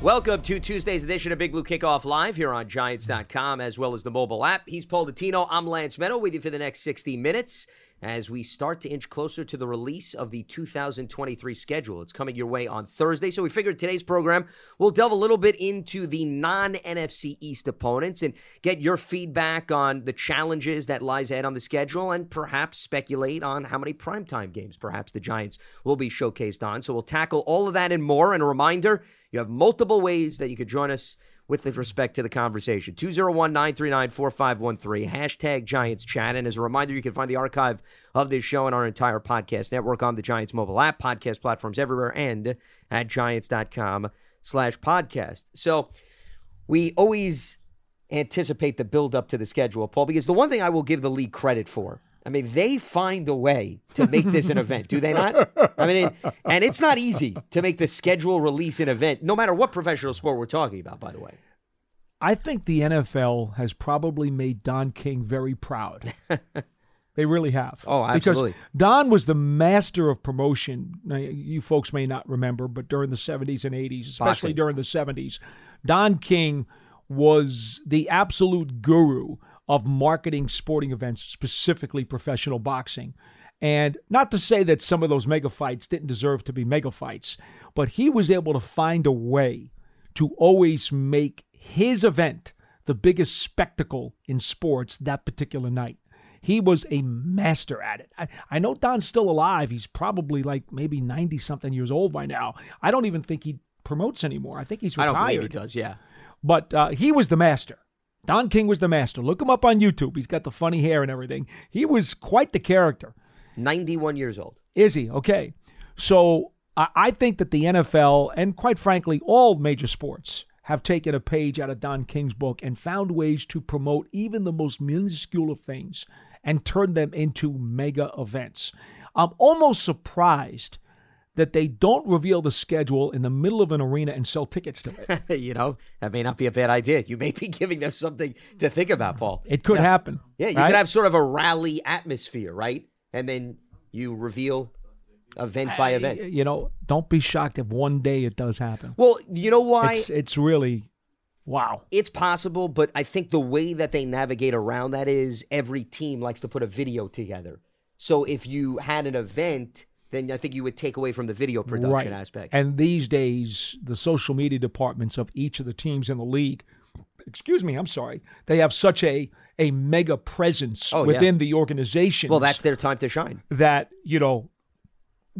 Welcome to Tuesday's edition of Big Blue Kickoff Live here on Giants.com as well as the mobile app. He's Paul Dottino. I'm Lance Medow with you for the next 60 minutes as we start to inch closer to the release of the 2023 schedule. It's coming your way on Thursday. So we figured today's program we'll delve a little bit into the non NFC East opponents and get your feedback on the challenges that lies ahead on the schedule and perhaps speculate on how many primetime games perhaps the Giants will be showcased on. So we'll tackle all of that and more. And a reminder you have multiple ways that you could join us with respect to the conversation. 201 939 4513, hashtag Giants Chat. And as a reminder, you can find the archive of this show and our entire podcast network on the Giants mobile app, podcast platforms everywhere, and at giants.com slash podcast. So we always anticipate the build up to the schedule, Paul, because the one thing I will give the league credit for. I mean, they find a way to make this an event, do they not? I mean, and it's not easy to make the schedule release an event, no matter what professional sport we're talking about, by the way. I think the NFL has probably made Don King very proud. they really have. Oh, absolutely. Because Don was the master of promotion. Now, you folks may not remember, but during the 70s and 80s, especially Boxing. during the 70s, Don King was the absolute guru of marketing sporting events, specifically professional boxing. And not to say that some of those mega fights didn't deserve to be mega fights, but he was able to find a way to always make his event the biggest spectacle in sports that particular night. He was a master at it. I, I know Don's still alive. He's probably like maybe 90 something years old by now. I don't even think he promotes anymore. I think he's retired. I don't believe he does, yeah. But uh, he was the master. Don King was the master. Look him up on YouTube. He's got the funny hair and everything. He was quite the character. 91 years old. Is he? Okay. So I I think that the NFL and quite frankly, all major sports have taken a page out of Don King's book and found ways to promote even the most minuscule of things and turn them into mega events. I'm almost surprised that they don't reveal the schedule in the middle of an arena and sell tickets to it. you know, that may not be a bad idea. You may be giving them something to think about, Paul. It could happen. Yeah, you right? could have sort of a rally atmosphere, right? And then you reveal event by event. You know, don't be shocked if one day it does happen. Well, you know why? It's it's really wow. It's possible, but I think the way that they navigate around that is every team likes to put a video together. So if you had an event, then I think you would take away from the video production right. aspect. And these days, the social media departments of each of the teams in the league, excuse me, I'm sorry, they have such a a mega presence Oh, yeah. within the organization. well, that's their time to shine. that you know.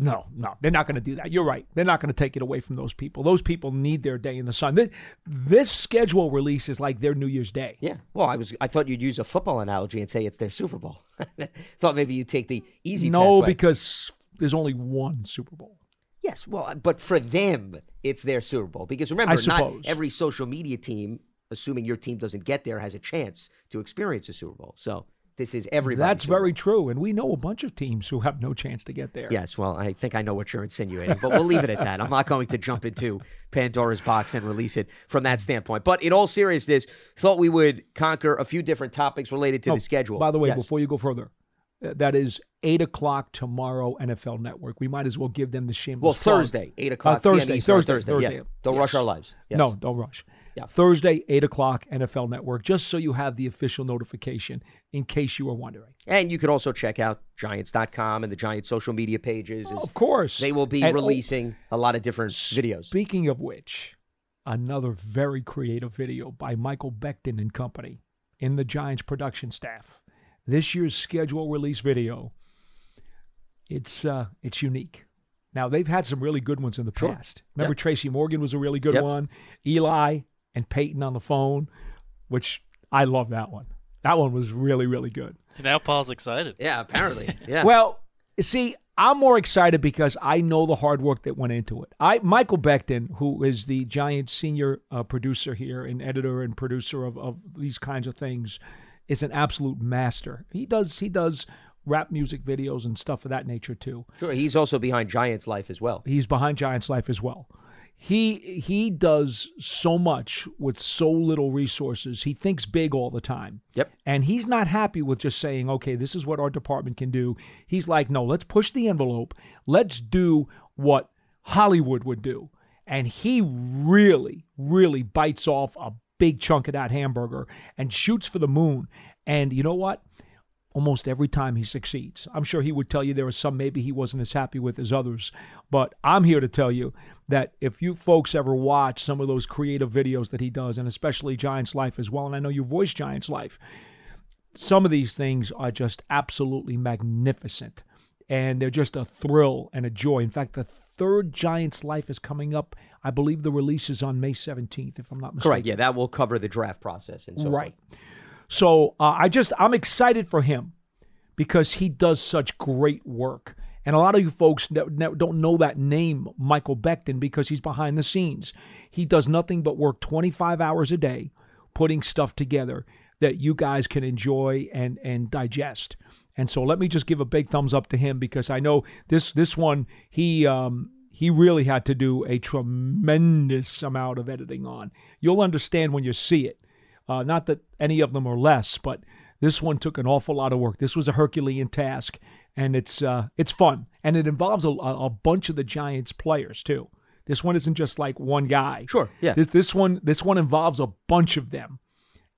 No, no, they're not going to do that. You're right. They're not going to take it away from those people. Those people need their day in the sun. This, this schedule release is like their New Year's Day. Yeah. Well, I was I thought you'd use a football analogy and say it's their Super Bowl. thought maybe you'd take the easy no, pathway. because there's only one Super Bowl. Yes, well, but for them, it's their Super Bowl because remember, not every social media team, assuming your team doesn't get there, has a chance to experience a Super Bowl. So This is everybody. That's very true. And we know a bunch of teams who have no chance to get there. Yes, well, I think I know what you're insinuating, but we'll leave it at that. I'm not going to jump into Pandora's box and release it from that standpoint. But in all seriousness, thought we would conquer a few different topics related to Oh, the schedule. By the way, Yes. before you go further, uh, that is eight o'clock tomorrow, NFL Network. We might as well give them the shameless. well, plug. Thursday, eight Uh, o'clock. PM Thursday, Thursday, Thursday. Thursday. Yeah. Don't Yes. rush our lives. Yes. No, don't rush. Yeah. Thursday, eight o'clock, NFL Network. Just so you have the official notification, in case you were wondering. And you could also check out Giants.com and the Giants social media pages. of course, They will be And, oh, releasing a lot of different videos. Speaking of which, another very creative video by Michael Beckton and company in the Giants production staff. This year's schedule release video. It's uh it's unique. Now they've had some really good ones in the Sure. past. Remember Yep. Tracy Morgan was a really good Yep. one. Eli and Peyton on the phone, which I love that one. That one was really really good. So now Paul's excited. Yeah, apparently. Yeah. Well, see, I'm more excited because I know the hard work that went into it. I Michael Beckton, who is the Giants senior uh, producer here and editor and producer of, of these kinds of things, is an absolute master. He does he does rap music videos and stuff of that nature too. sure. He's also behind Giants Life as well. He's behind Giants Life as well. He he does so much with so little resources. He thinks big all the time. Yep. And he's not happy with just saying, okay, this is what our department can do. He's like, no, let's push the envelope. Let's do what Hollywood would do. And he really, really bites off a big chunk of that hamburger and shoots for the moon. And you know what? Almost every time he succeeds. I'm sure he would tell you there are some maybe he wasn't as happy with as others. But I'm here to tell you that if you folks ever watch some of those creative videos that he does, and especially Giants Life as well, and I know you voice Giants Life, some of these things are just absolutely magnificent. And they're just a thrill and a joy. In fact, the third Giants Life is coming up. I believe the release is on May 17th, if I'm not mistaken. Correct. Yeah, that will cover the draft process and so right. forth. So uh, I just I'm excited for him because he does such great work. And a lot of you folks don't know that name, Michael Beckton, because he's behind the scenes. He does nothing but work 25 hours a day putting stuff together that you guys can enjoy and and digest. And so let me just give a big thumbs up to him because I know this this one he um he really had to do a tremendous amount of editing on. You'll understand when you see it. Uh, not that any of them are less, but this one took an awful lot of work. This was a Herculean task, and it's uh, it's fun, and it involves a, a a bunch of the Giants players too. This one isn't just like one guy. Sure, yeah. This this one this one involves a bunch of them,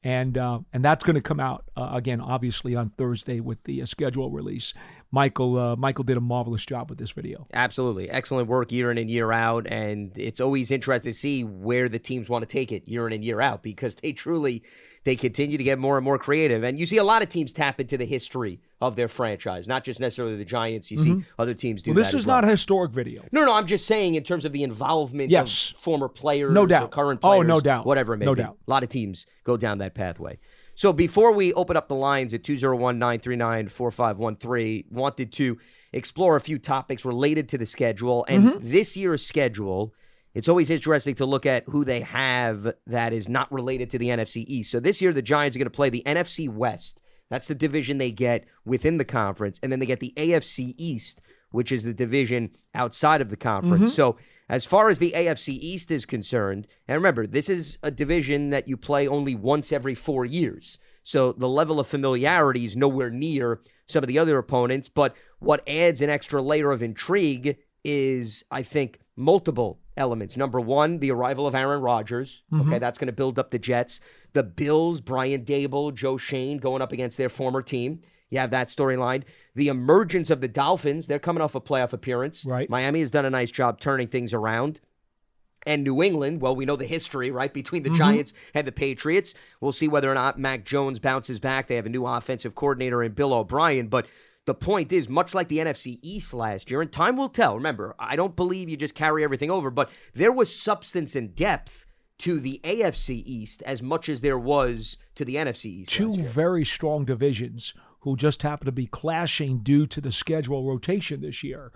and uh, and that's going to come out uh, again, obviously on Thursday with the uh, schedule release. Michael uh, Michael did a marvelous job with this video. Absolutely. Excellent work year in and year out. And it's always interesting to see where the teams want to take it year in and year out because they truly they continue to get more and more creative. And you see a lot of teams tap into the history of their franchise, not just necessarily the Giants. You see other teams do Mm-hmm. Well, this is well. not a historic video. No, no, I'm just saying in terms of the involvement Yes. of former players, No or doubt. current Oh, no doubt. whatever it may No be. doubt. A lot of teams go down that pathway. So before we open up the lines at 201-939-4513, wanted to explore a few topics related to the schedule and Mm-hmm. this year's schedule. It's always interesting to look at who they have that is not related to the NFC East. So this year the Giants are going to play the NFC West. That's the division they get within the conference. And then they get the AFC East, which is the division outside of the conference. Mm-hmm. So, as far as the AFC East is concerned, and remember, this is a division that you play only once every four years. So, the level of familiarity is nowhere near some of the other opponents. But what adds an extra layer of intrigue is, I think, multiple elements. Number one, the arrival of Aaron Rodgers. Okay, mm-hmm. that's going to build up the Jets. The Bills, Brian Daboll, Joe Schoen going up against their former team. You have that storyline. The emergence of the Dolphins. They're coming off a playoff appearance. Right. Miami has done a nice job turning things around. And New England, well, we know the history, right, between the mm-hmm. Giants and the Patriots. We'll see whether or not Mac Jones bounces back. They have a new offensive coordinator in Bill O'Brien. But the point is, much like the NFC East last year, and time will tell. Remember, I don't believe you just carry everything over, but there was substance and depth to the AFC East as much as there was to the NFC East. two very strong divisions who just happen to be clashing due to the schedule rotation this year.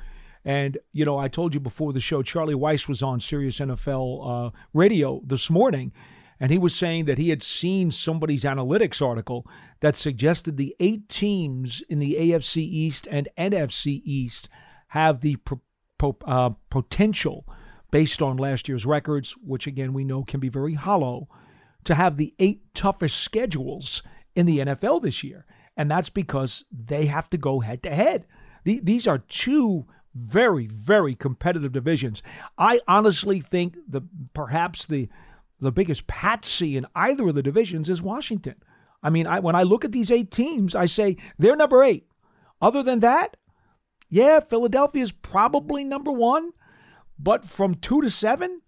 And, you know, I told you before the show, Charlie Weis was on Sirius NFL uh, radio this morning, and he was saying that he had seen somebody's analytics article that suggested the eight teams in the AFC East and NFC East have the pro- uh, potential, based on last year's records, which again we know can be very hollow, to have the eight toughest schedules in the NFL this year. And that's because they have to go head to head. These are two very, very competitive divisions. I honestly think the perhaps the the biggest patsy in either of the divisions is Washington. I mean, I, when I look at these eight teams, I say they're number eight. Other than that, yeah, Philadelphia is probably number one. But from two to seven,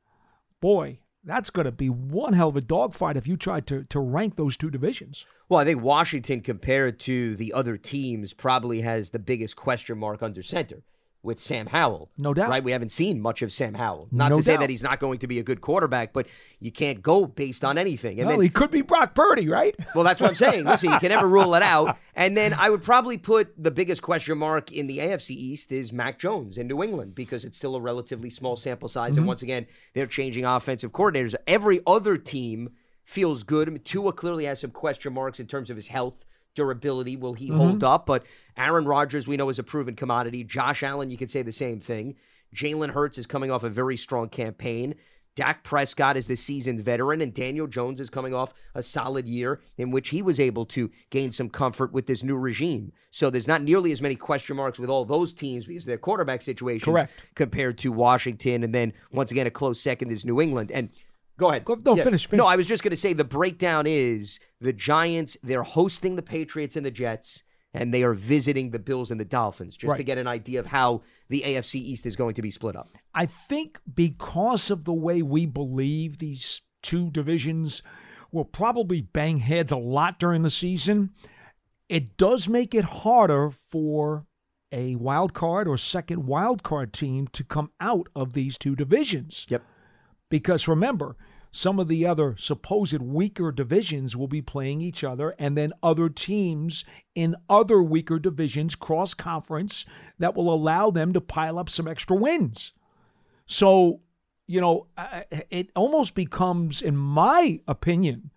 boy, that's going to be one hell of a dogfight if you try to, to rank those two divisions. Well, I think Washington, compared to the other teams, probably has the biggest question mark under center with Sam Howell. No doubt. Right? We haven't seen much of Sam Howell. Not No to say that he's not going to be a good quarterback, but you can't go based on anything. And well, then he could be Brock Purdy, right? Well, that's what I'm saying. Listen, you can never rule it out. And then I would probably put the biggest question mark in the AFC East is Mac Jones in New England because it's still a relatively small sample size. And mm-hmm. once again, they're changing offensive coordinators. Every other team feels good. I mean, Tua clearly has some question marks in terms of his health, durability. Will he mm-hmm. hold up? But Aaron Rodgers, we know, is a proven commodity. Josh Allen, you could say the same thing. Jalen Hurts is coming off a very strong campaign. Dak Prescott is the seasoned veteran, and Daniel Jones is coming off a solid year in which he was able to gain some comfort with this new regime. So there's not nearly as many question marks with all those teams because their quarterback situations Correct. compared to Washington. And then once again, a close second is New England. And go ahead. Go- no, finish, finish. No, I was just going to say the breakdown is the Giants, they're hosting the Patriots and the Jets. And they are visiting the Bills and the Dolphins just to get an idea of how the AFC East is going to be split up. I think because of the way we believe these two divisions will probably bang heads a lot during the season, it does make it harder for a wild card or second wild card team to come out of these two divisions. Yep. Because remember, some of the other supposed weaker divisions will be playing each other, and then other teams in other weaker divisions cross conference that will allow them to pile up some extra wins. So, you know, it almost becomes, in my opinion,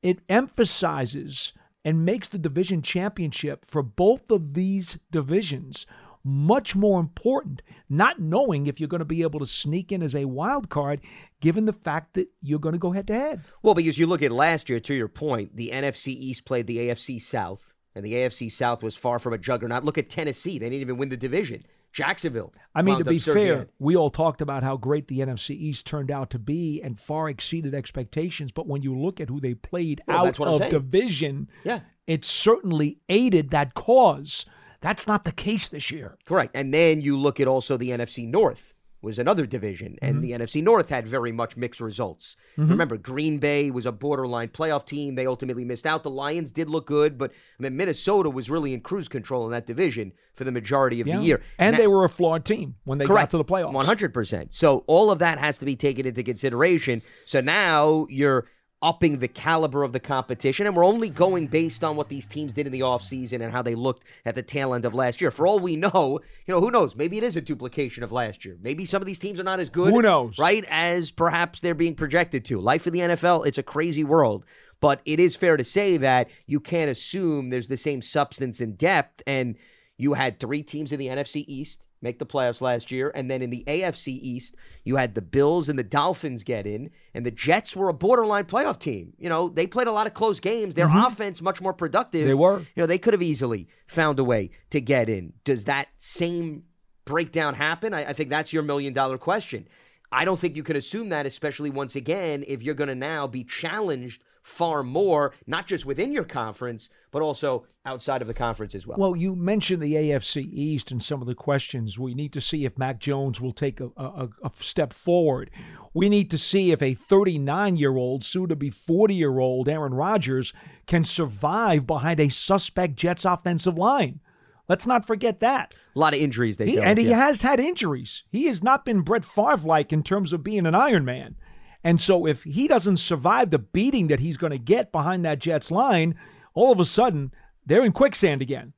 it emphasizes and makes the division championship for both of these divisions much more important, not knowing if you're going to be able to sneak in as a wild card, given the fact that you're going to go head to head. Well, because you look at last year, to your point, the NFC East played the AFC South, and the AFC South was far from a juggernaut. Look at Tennessee; they didn't even win the division. Jacksonville. I mean, to be fair, we all talked about how great the NFC East turned out to be and far exceeded expectations. But when you look at who they played Well, out that's what I'm of saying. division, Yeah. it certainly aided that cause. That's not the case this year. Correct. And then you look at also the NFC North was another division, and Mm-hmm. the NFC North had very much mixed results. Remember, Green Bay was a borderline playoff team. They ultimately missed out. The Lions did look good, but I mean, Minnesota was really in cruise control in that division for the majority of Yeah. the year. And Now- they were a flawed team when they Correct. got to the playoffs. One hundred percent. So all of that has to be taken into consideration. So now you're upping the caliber of the competition, and we're only going based on what these teams did in the offseason and how they looked at the tail end of last year. For all we know, you know, who knows? Maybe it is a duplication of last year. Maybe some of these teams are not as good. Who knows? Right? As perhaps they're being projected to. Life in the NFL, it's a crazy world. But it is fair to say that you can't assume there's the same substance and depth. And you had three teams in the NFC East make the playoffs last year. And then in the AFC East, you had the Bills and the Dolphins get in, and the Jets were a borderline playoff team. You know, they played a lot of close games. Their offense much more productive. Mm-hmm. They were. You know, they could have easily found a way to get in. Does that same breakdown happen? I, I think that's your million dollar question. I don't think you can assume that, especially once again, if you're going to now be challenged far more, not just within your conference, but also outside of the conference as well. Well, you mentioned the AFC East and some of the questions. We need to see if Mac Jones will take a, a, a step forward. We need to see if a 39 year old, soon to be 40 year old Aaron Rodgers can survive behind a suspect Jets offensive line. Let's not forget that. a lot of injuries they He, and he yeah. has had injuries. He has not been Brett Favre like in terms of being an Iron Man. And so if he doesn't survive the beating that he's going to get behind that Jets line, all of a sudden they're in quicksand again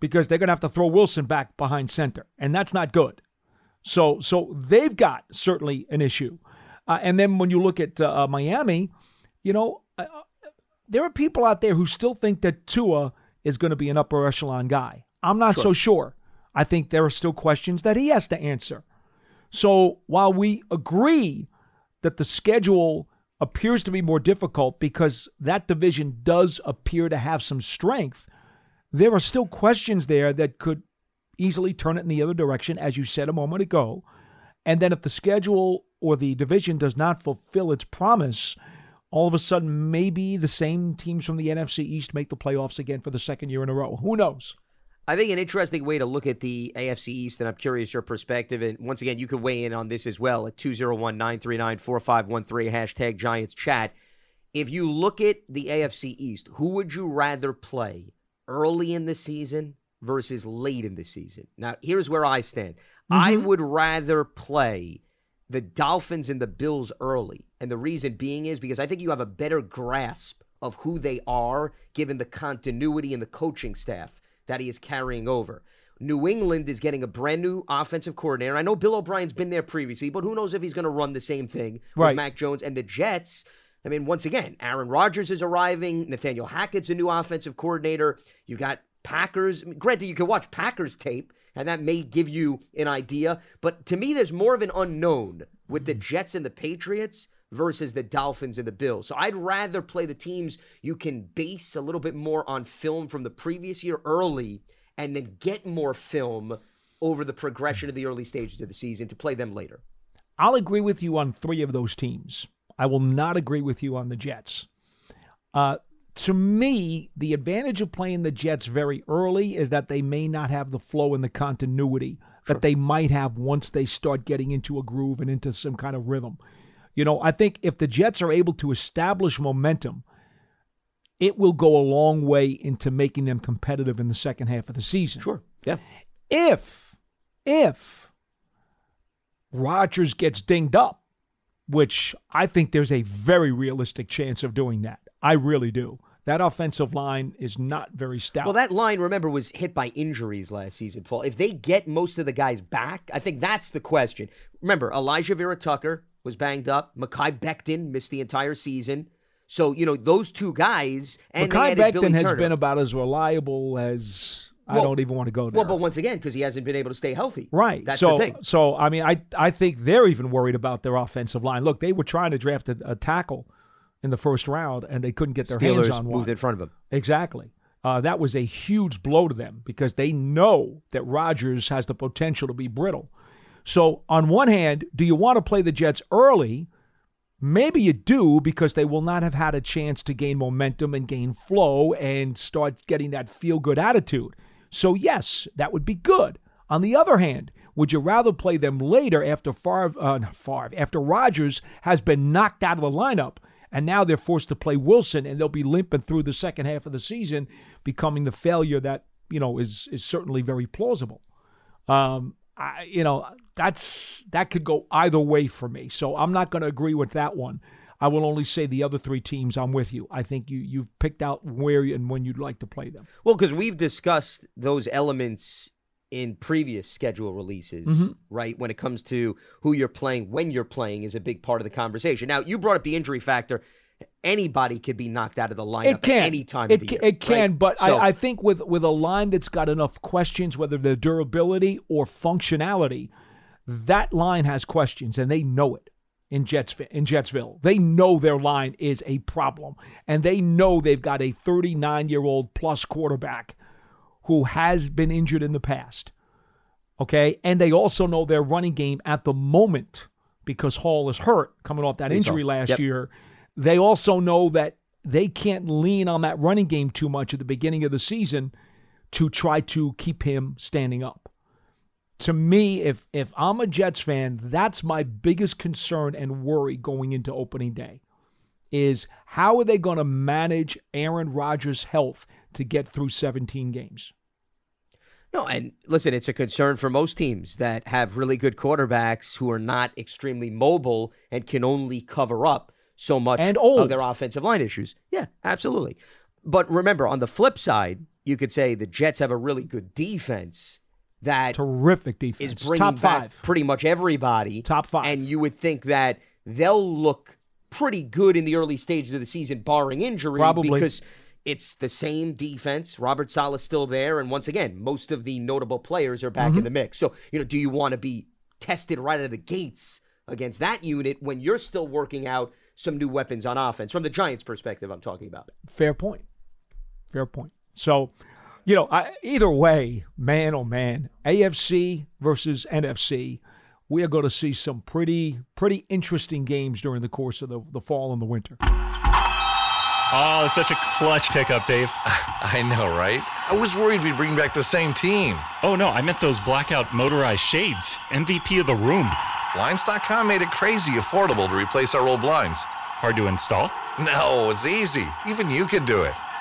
because they're going to have to throw Wilson back behind center, and that's not good. So so they've got certainly an issue. Uh, and then when you look at uh, Miami, You know, uh, there are people out there who still think that Tua is going to be an upper echelon guy. I'm not so sure. I think there are still questions that he has to answer. So while we agree that the schedule appears to be more difficult because that division does appear to have some strength, there are still questions there that could easily turn it in the other direction, as you said a moment ago. And then if the schedule or the division does not fulfill its promise, all of a sudden maybe the same teams from the NFC East make the playoffs again for the second year in a row. Who knows? I think an interesting way to look at the AFC East, and I'm curious your perspective. And once again, you can weigh in on this as well at 201 939 4513, hashtag Giants chat. If you look at the AFC East, who would you rather play early in the season versus late in the season? Now, here's where I stand. I mm-hmm. would rather play the Dolphins and the Bills early. And the reason being is because I think you have a better grasp of who they are given the continuity and the coaching staff that he is carrying over. New England is getting a brand new offensive coordinator. I know Bill O'Brien's been there previously, but who knows if he's going to run the same thing Right. with Mac Jones and the Jets. I mean, once again, Aaron Rodgers is arriving. Nathaniel Hackett's a new offensive coordinator. You got Packers. Granted, you can watch Packers tape, and that may give you an idea. But to me, there's more of an unknown with the mm-hmm. Jets and the Patriots versus the Dolphins and the Bills. So I'd rather play the teams you can base a little bit more on film from the previous year early and then get more film over the progression of the early stages of the season to play them later. I'll agree with you on three of those teams. I will not agree with you on the Jets. Uh, to me, the advantage of playing the Jets very early is that they may not have the flow and the continuity that they might have once they start getting into a groove and into some kind of rhythm. You know, I think if the Jets are able to establish momentum, it will go a long way into making them competitive in the second half of the season. Sure. Yeah. If, if Rodgers gets dinged up, which I think there's a very realistic chance of doing that. I really do. That offensive line is not very stout. Well, that line, remember, was hit by injuries last season, Paul. If they get most of the guys back, I think that's the question. Remember, Alijah Vera Tucker was banged up. Mekhi Becton missed the entire season. So, you know, those two guys. And Mekhi added Billy Becton has Turner. been about as reliable as I Well- don't even want to go there. Well, but once again, because he hasn't been able to stay healthy. Right. That's so, the thing. So, I mean, I I think they're even worried about their offensive line. Look, they were trying to draft a, a tackle in the first round, and they couldn't get their hands Steelers on one. moved in front of him. Exactly. Uh, that was a huge blow to them because they know that Rodgers has the potential to be brittle. So, on one hand, do you want to play the Jets early? Maybe you do because they will not have had a chance to gain momentum and gain flow and start getting that feel good attitude. So, yes, that would be good. On the other hand, would you rather play them later after Favre, uh, Favre, after Rodgers has been knocked out of the lineup and now they're forced to play Wilson and they'll be limping through the second half of the season, becoming the failure that you know is is certainly very plausible. Um, I, you know, that's that could go either way for me. So I'm not going to agree with that one. I will only say the other three teams. I'm with you. I think you you've picked out where and when you'd like to play them. Well, because we've discussed those elements in previous schedule releases, Mm-hmm. right? When it comes to who you're playing, when you're playing, is a big part of the conversation. Now, you brought up the injury factor. Anybody could be knocked out of the lineup It can at any time It the year. it can, right? but So- I, I think with with a line that's got enough questions, whether they're durability or functionality, that line has questions, and they know it in Jets in Jetsville. They know their line is a problem, and they know they've got a 39 year old plus quarterback who has been injured in the past. Okay, and they also know their running game at the moment because Hall is hurt coming off that injury last Yep. year. They also know that they can't lean on that running game too much at the beginning of the season to try to keep him standing up. To me, if if I'm a Jets fan, that's my biggest concern and worry going into opening day is how are they going to manage Aaron Rodgers' health to get through 17 games? No, and listen, it's a concern for most teams that have really good quarterbacks who are not extremely mobile and can only cover up so much And old. of their offensive line issues. Yeah, absolutely. But remember, on the flip side, you could say the Jets have a really good defense that Terrific defense. is bringing Top back five. pretty much everybody. Top five. And you would think that they'll look pretty good in the early stages of the season, barring injury, Probably. because it's the same defense. Robert Saleh's still there, and once again, most of the notable players are back Mm-hmm. in the mix. So, you know, do you want to be tested right out of the gates against that unit when you're still working out some new weapons on offense? From the Giants' perspective, I'm talking about. Fair point. Fair point. So, you know, I, either way, man, oh man, AFC versus NFC, we are going to see some pretty, pretty interesting games during the course of the, the fall and the winter. Oh, such a clutch pickup, Dave. I know, right? I was worried we'd bring back the same team. Oh, no, I meant those blackout motorized shades. MVP of the room. Blinds.com made it crazy affordable to replace our old blinds. Hard to install? No, it's easy. Even you could do it.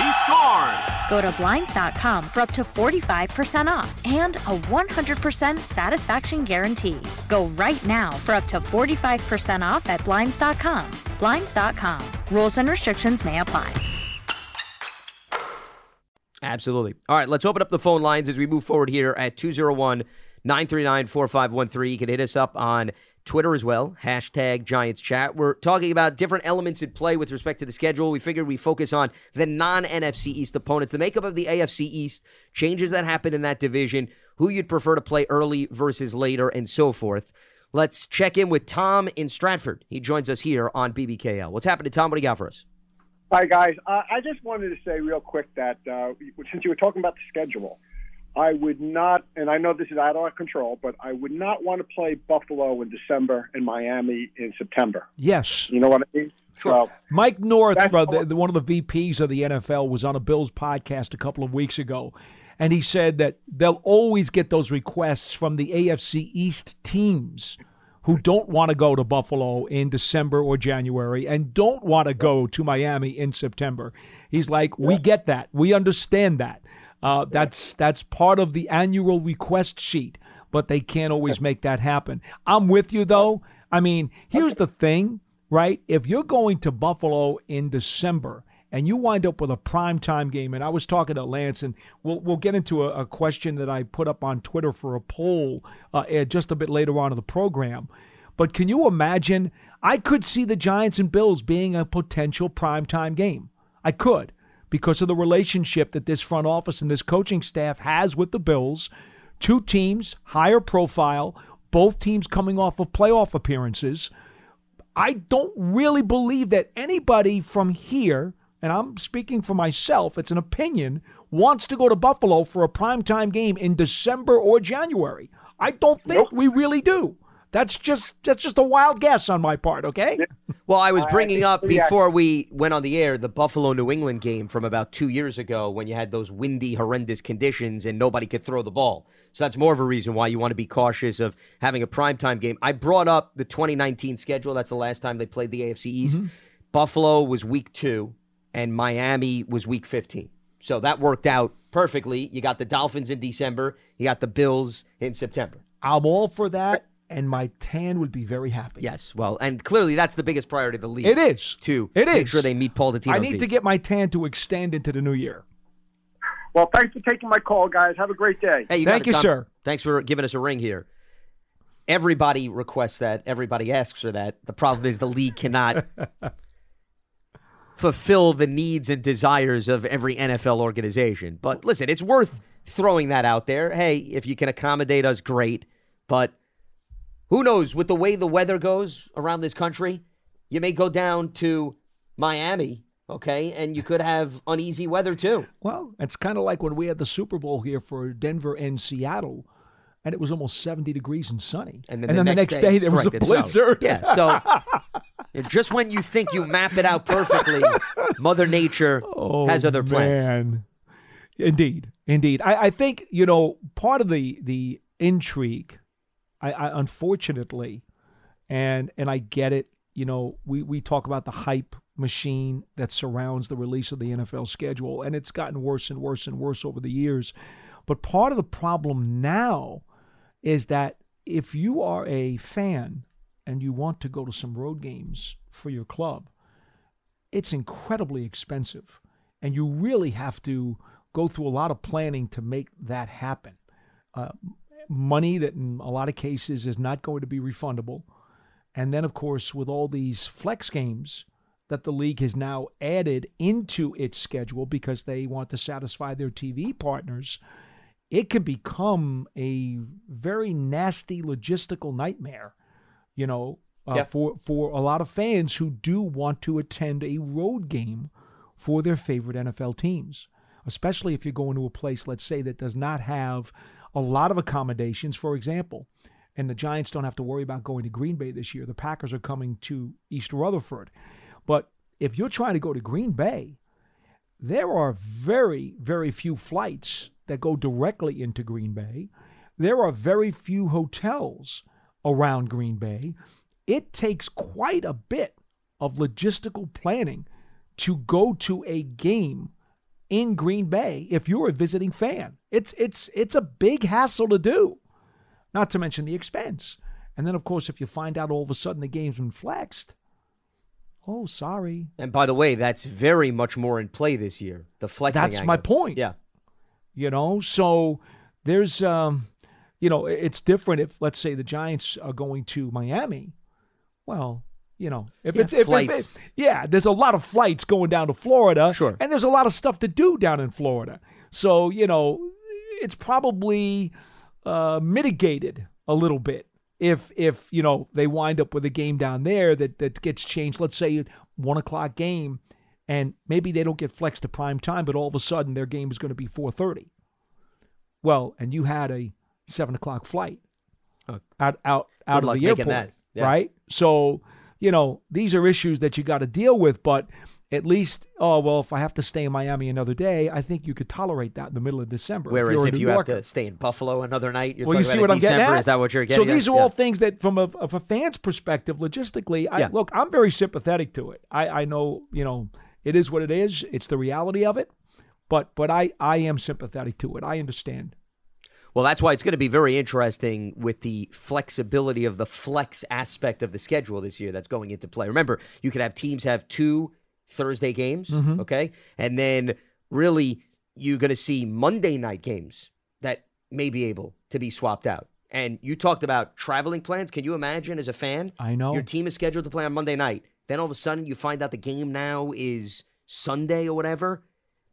He scores. Go to Blinds.com for up to 45% off and a 100% satisfaction guarantee. Go right now for up to 45% off at Blinds.com. Blinds.com. Rules and restrictions may apply. Absolutely. All right, let's open up the phone lines as we move forward here at 201 939 4513. You can hit us up on Twitter as well, hashtag Giants Chat. We're talking about different elements at play with respect to the schedule. We figured we focus on the non NFC East opponents, the makeup of the AFC East, changes that happen in that division, who you'd prefer to play early versus later, and so forth. Let's check in with Tom in Stratford. He joins us here on BBKL. What's happening, Tom? What do you got for us? Hi, guys. Uh, I just wanted to say real quick that uh, since you were talking about the schedule, I would not, and I know this is out of our control, but I would not want to play Buffalo in December and Miami in September. Yes. You know what I mean? Sure. So, Mike North, the, the- one of the VPs of the NFL, was on a Bills podcast a couple of weeks ago, and he said that they'll always get those requests from the AFC East teams who don't want to go to Buffalo in December or January and don't want to go to Miami in September. He's like, we get that, we understand that. Uh, that's that's part of the annual request sheet, but they can't always make that happen. I'm with you though. I mean, here's the thing right? If you're going to Buffalo in December and you wind up with a primetime game, and I was talking to Lance, and we'll we'll get into a, a question that I put up on Twitter for a poll uh, eh, just a bit later on in the program. But can you imagine? I could see the Giants and Bills being a potential primetime game. I could because of the relationship that this front office and this coaching staff has with the Bills. Two teams, higher profile, both teams coming off of playoff appearances. I don't really believe that anybody from here, and I'm speaking for myself, it's an opinion, wants to go to Buffalo for a primetime game in December or January. I don't think we really do. That's just that's just a wild guess on my part, okay? Well, I was bringing up before we went on the air the Buffalo New England game from about two years ago when you had those windy, horrendous conditions and nobody could throw the ball. So that's more of a reason why you want to be cautious of having a primetime game. I brought up the 2019 schedule. That's the last time they played the AFC East. Mm-hmm. Buffalo was week two, and Miami was week 15. So that worked out perfectly. You got the Dolphins in December, you got the Bills in September. I'm all for that, and my tan would be very happy. Yes, well, and clearly that's the biggest priority of the league. It is. to It make is. sure they meet Paul Dottino's I need to get my tan to extend into the new year. well, thanks for taking my call, guys. Have a great day. Hey, you Thank you, sir. Thanks for giving us a ring here. Everybody requests that. Everybody asks for that. The problem is the league cannot fulfill the needs and desires of every NFL organization. But listen, it's worth throwing that out there. Hey, if you can accommodate us, great. But who knows? With the way the weather goes around this country, you may go down to Miami, okay, and you could have uneasy weather too. Well, it's kind of like when we had the Super Bowl here for Denver and Seattle, and it was almost 70 degrees and sunny. And then, the, next, day, there was right, a blizzard. Yeah, so just when you think you map it out perfectly, Mother Nature Oh, has other plans. Man. Indeed, indeed. I, I think you know part of the the intrigue. I, I unfortunately, and and I get it. You know, we we talk about the hype machine that surrounds the release of the NFL schedule, and it's gotten worse and worse and worse over the years. But part of the problem now is that if you are a fan and you want to go to some road games for your club, it's incredibly expensive. And you really have to go through a lot of planning to make that happen. Uh, money that in a lot of cases is not going to be refundable. And then, of course, with all these flex games that the league has now added into its schedule because they want to satisfy their TV partners, it can become a very nasty logistical nightmare, you know, uh, Yeah. for, for a lot of fans who do want to attend a road game for their favorite NFL teams, especially if you're going to a place, let's say, that does not have a lot of accommodations. For example, and the Giants don't have to worry about going to Green Bay this year. The Packers are coming to East Rutherford. But if you're trying to go to Green Bay, there are very, very few flights that go directly into Green Bay. There are very few hotels around Green Bay. It takes quite a bit of logistical planning to go to a game in Green Bay if you're a visiting fan. It's it's it's a big hassle to do. Not to mention the expense. And then of course if you find out all of a sudden the game's been flexed, oh sorry. And by the way, that's very much more in play this year. The flexing. That's my point. Yeah. You know, so there's um you know, it's different if let's say the Giants are going to Miami. Well, you know, if Yeah, it's if, if, if yeah, there's a lot of flights going down to Florida. Sure. And there's a lot of stuff to do down in Florida. So, you know, it's probably uh mitigated a little bit if if you know they wind up with a game down there that that gets changed. Let's say one o'clock game, and maybe they don't get flexed to prime time, but all of a sudden their game is going to be four thirty. Well, and you had a seven o'clock flight Oh. out out out of the making airport, that. Yeah. right? So you know these are issues that you got to deal with, but. At least, oh well, if I have to stay in Miami another day, I think you could tolerate that in the middle of December. Whereas you're if you Yorker. have to stay in Buffalo another night, you're well, you see about what I'm December. getting at? Is that what you're getting? So these at? are Yeah. all things that, from a, of a fan's perspective, logistically, I, Yeah. look, I'm very sympathetic to it. I, I know, you know, it is what it is. It's the reality of it, but but I I am sympathetic to it. I understand. Well, that's why it's going to be very interesting with the flexibility of the flex aspect of the schedule this year that's going into play. Remember, you could have teams have two Thursday games, Mhm. okay? And then really you're going to see Monday night games that may be able to be swapped out. And you talked about traveling plans. Can you imagine as a fan? I know. Your team is scheduled to play on Monday night. Then all of a sudden you find out the game now is Sunday or whatever.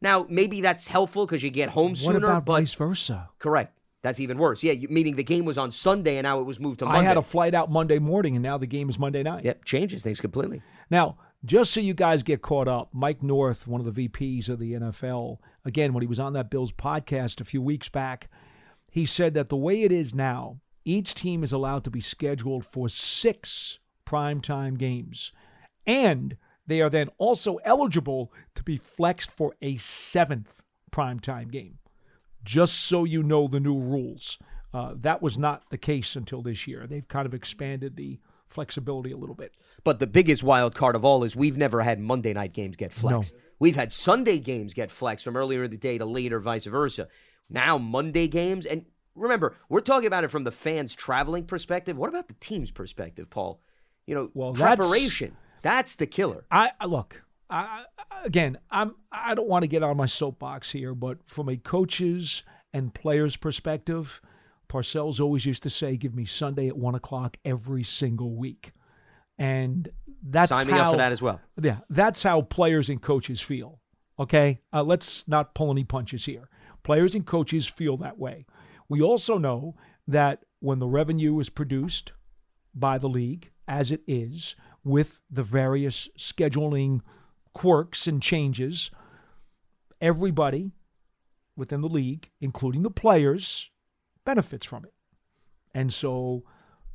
Now, maybe that's helpful because you get home what sooner, about but vice versa? Correct. That's even worse. Yeah, you, meaning the game was on Sunday and now it was moved to Monday. I had a flight out Monday morning, and now the game is Monday night. Yep, changes things completely. Now, just so you guys get caught up, Mike North, one of the VPs of the NFL, again, when he was on that Bills podcast a few weeks back, he said that the way it is now, each team is allowed to be scheduled for six primetime games. And they are then also eligible to be flexed for a seventh primetime game. Just so you know the new rules. Uh, that was not the case until this year. They've kind of expanded the flexibility a little bit. But the biggest wild card of all is we've never had Monday night games get flexed. We've had Sunday games get flexed from earlier in the day to later, vice versa. Now Monday games, and remember, we're talking about it from the fans' traveling perspective. What about the team's perspective, Paul? You know, Well, preparation. That's, the killer. I, look. I, I- again, I'm. I don't want to get on my soapbox here, but from a coach's and players' perspective, Parcells always used to say, "Give me Sunday at one o'clock every single week," and that's Sign me how, up for that as well. Yeah, that's how players and coaches feel. Okay, uh, let's not pull any punches here. Players and coaches feel that way. We also know that when the revenue is produced by the league, as it is, with the various scheduling quirks and changes, everybody within the league, including the players, benefits from it. And so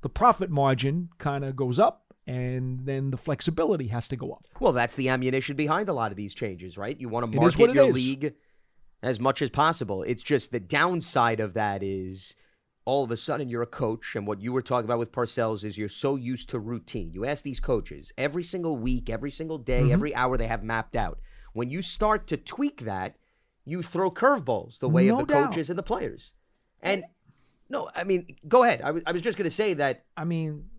the profit margin kind of goes up, and then the flexibility has to go up. Well, that's the ammunition behind a lot of these changes, right? You want to market your is. league as much as possible. It's just the downside of that is all of a sudden you're a coach, and what you were talking about with Parcells is you're so used to routine. You ask these coaches every single week, every single day, Mhm. every hour they have mapped out. When you start to tweak that, you throw curveballs the way No of the doubt. coaches and the players. And no, I mean, go ahead. I was- I was just going to say that I mean,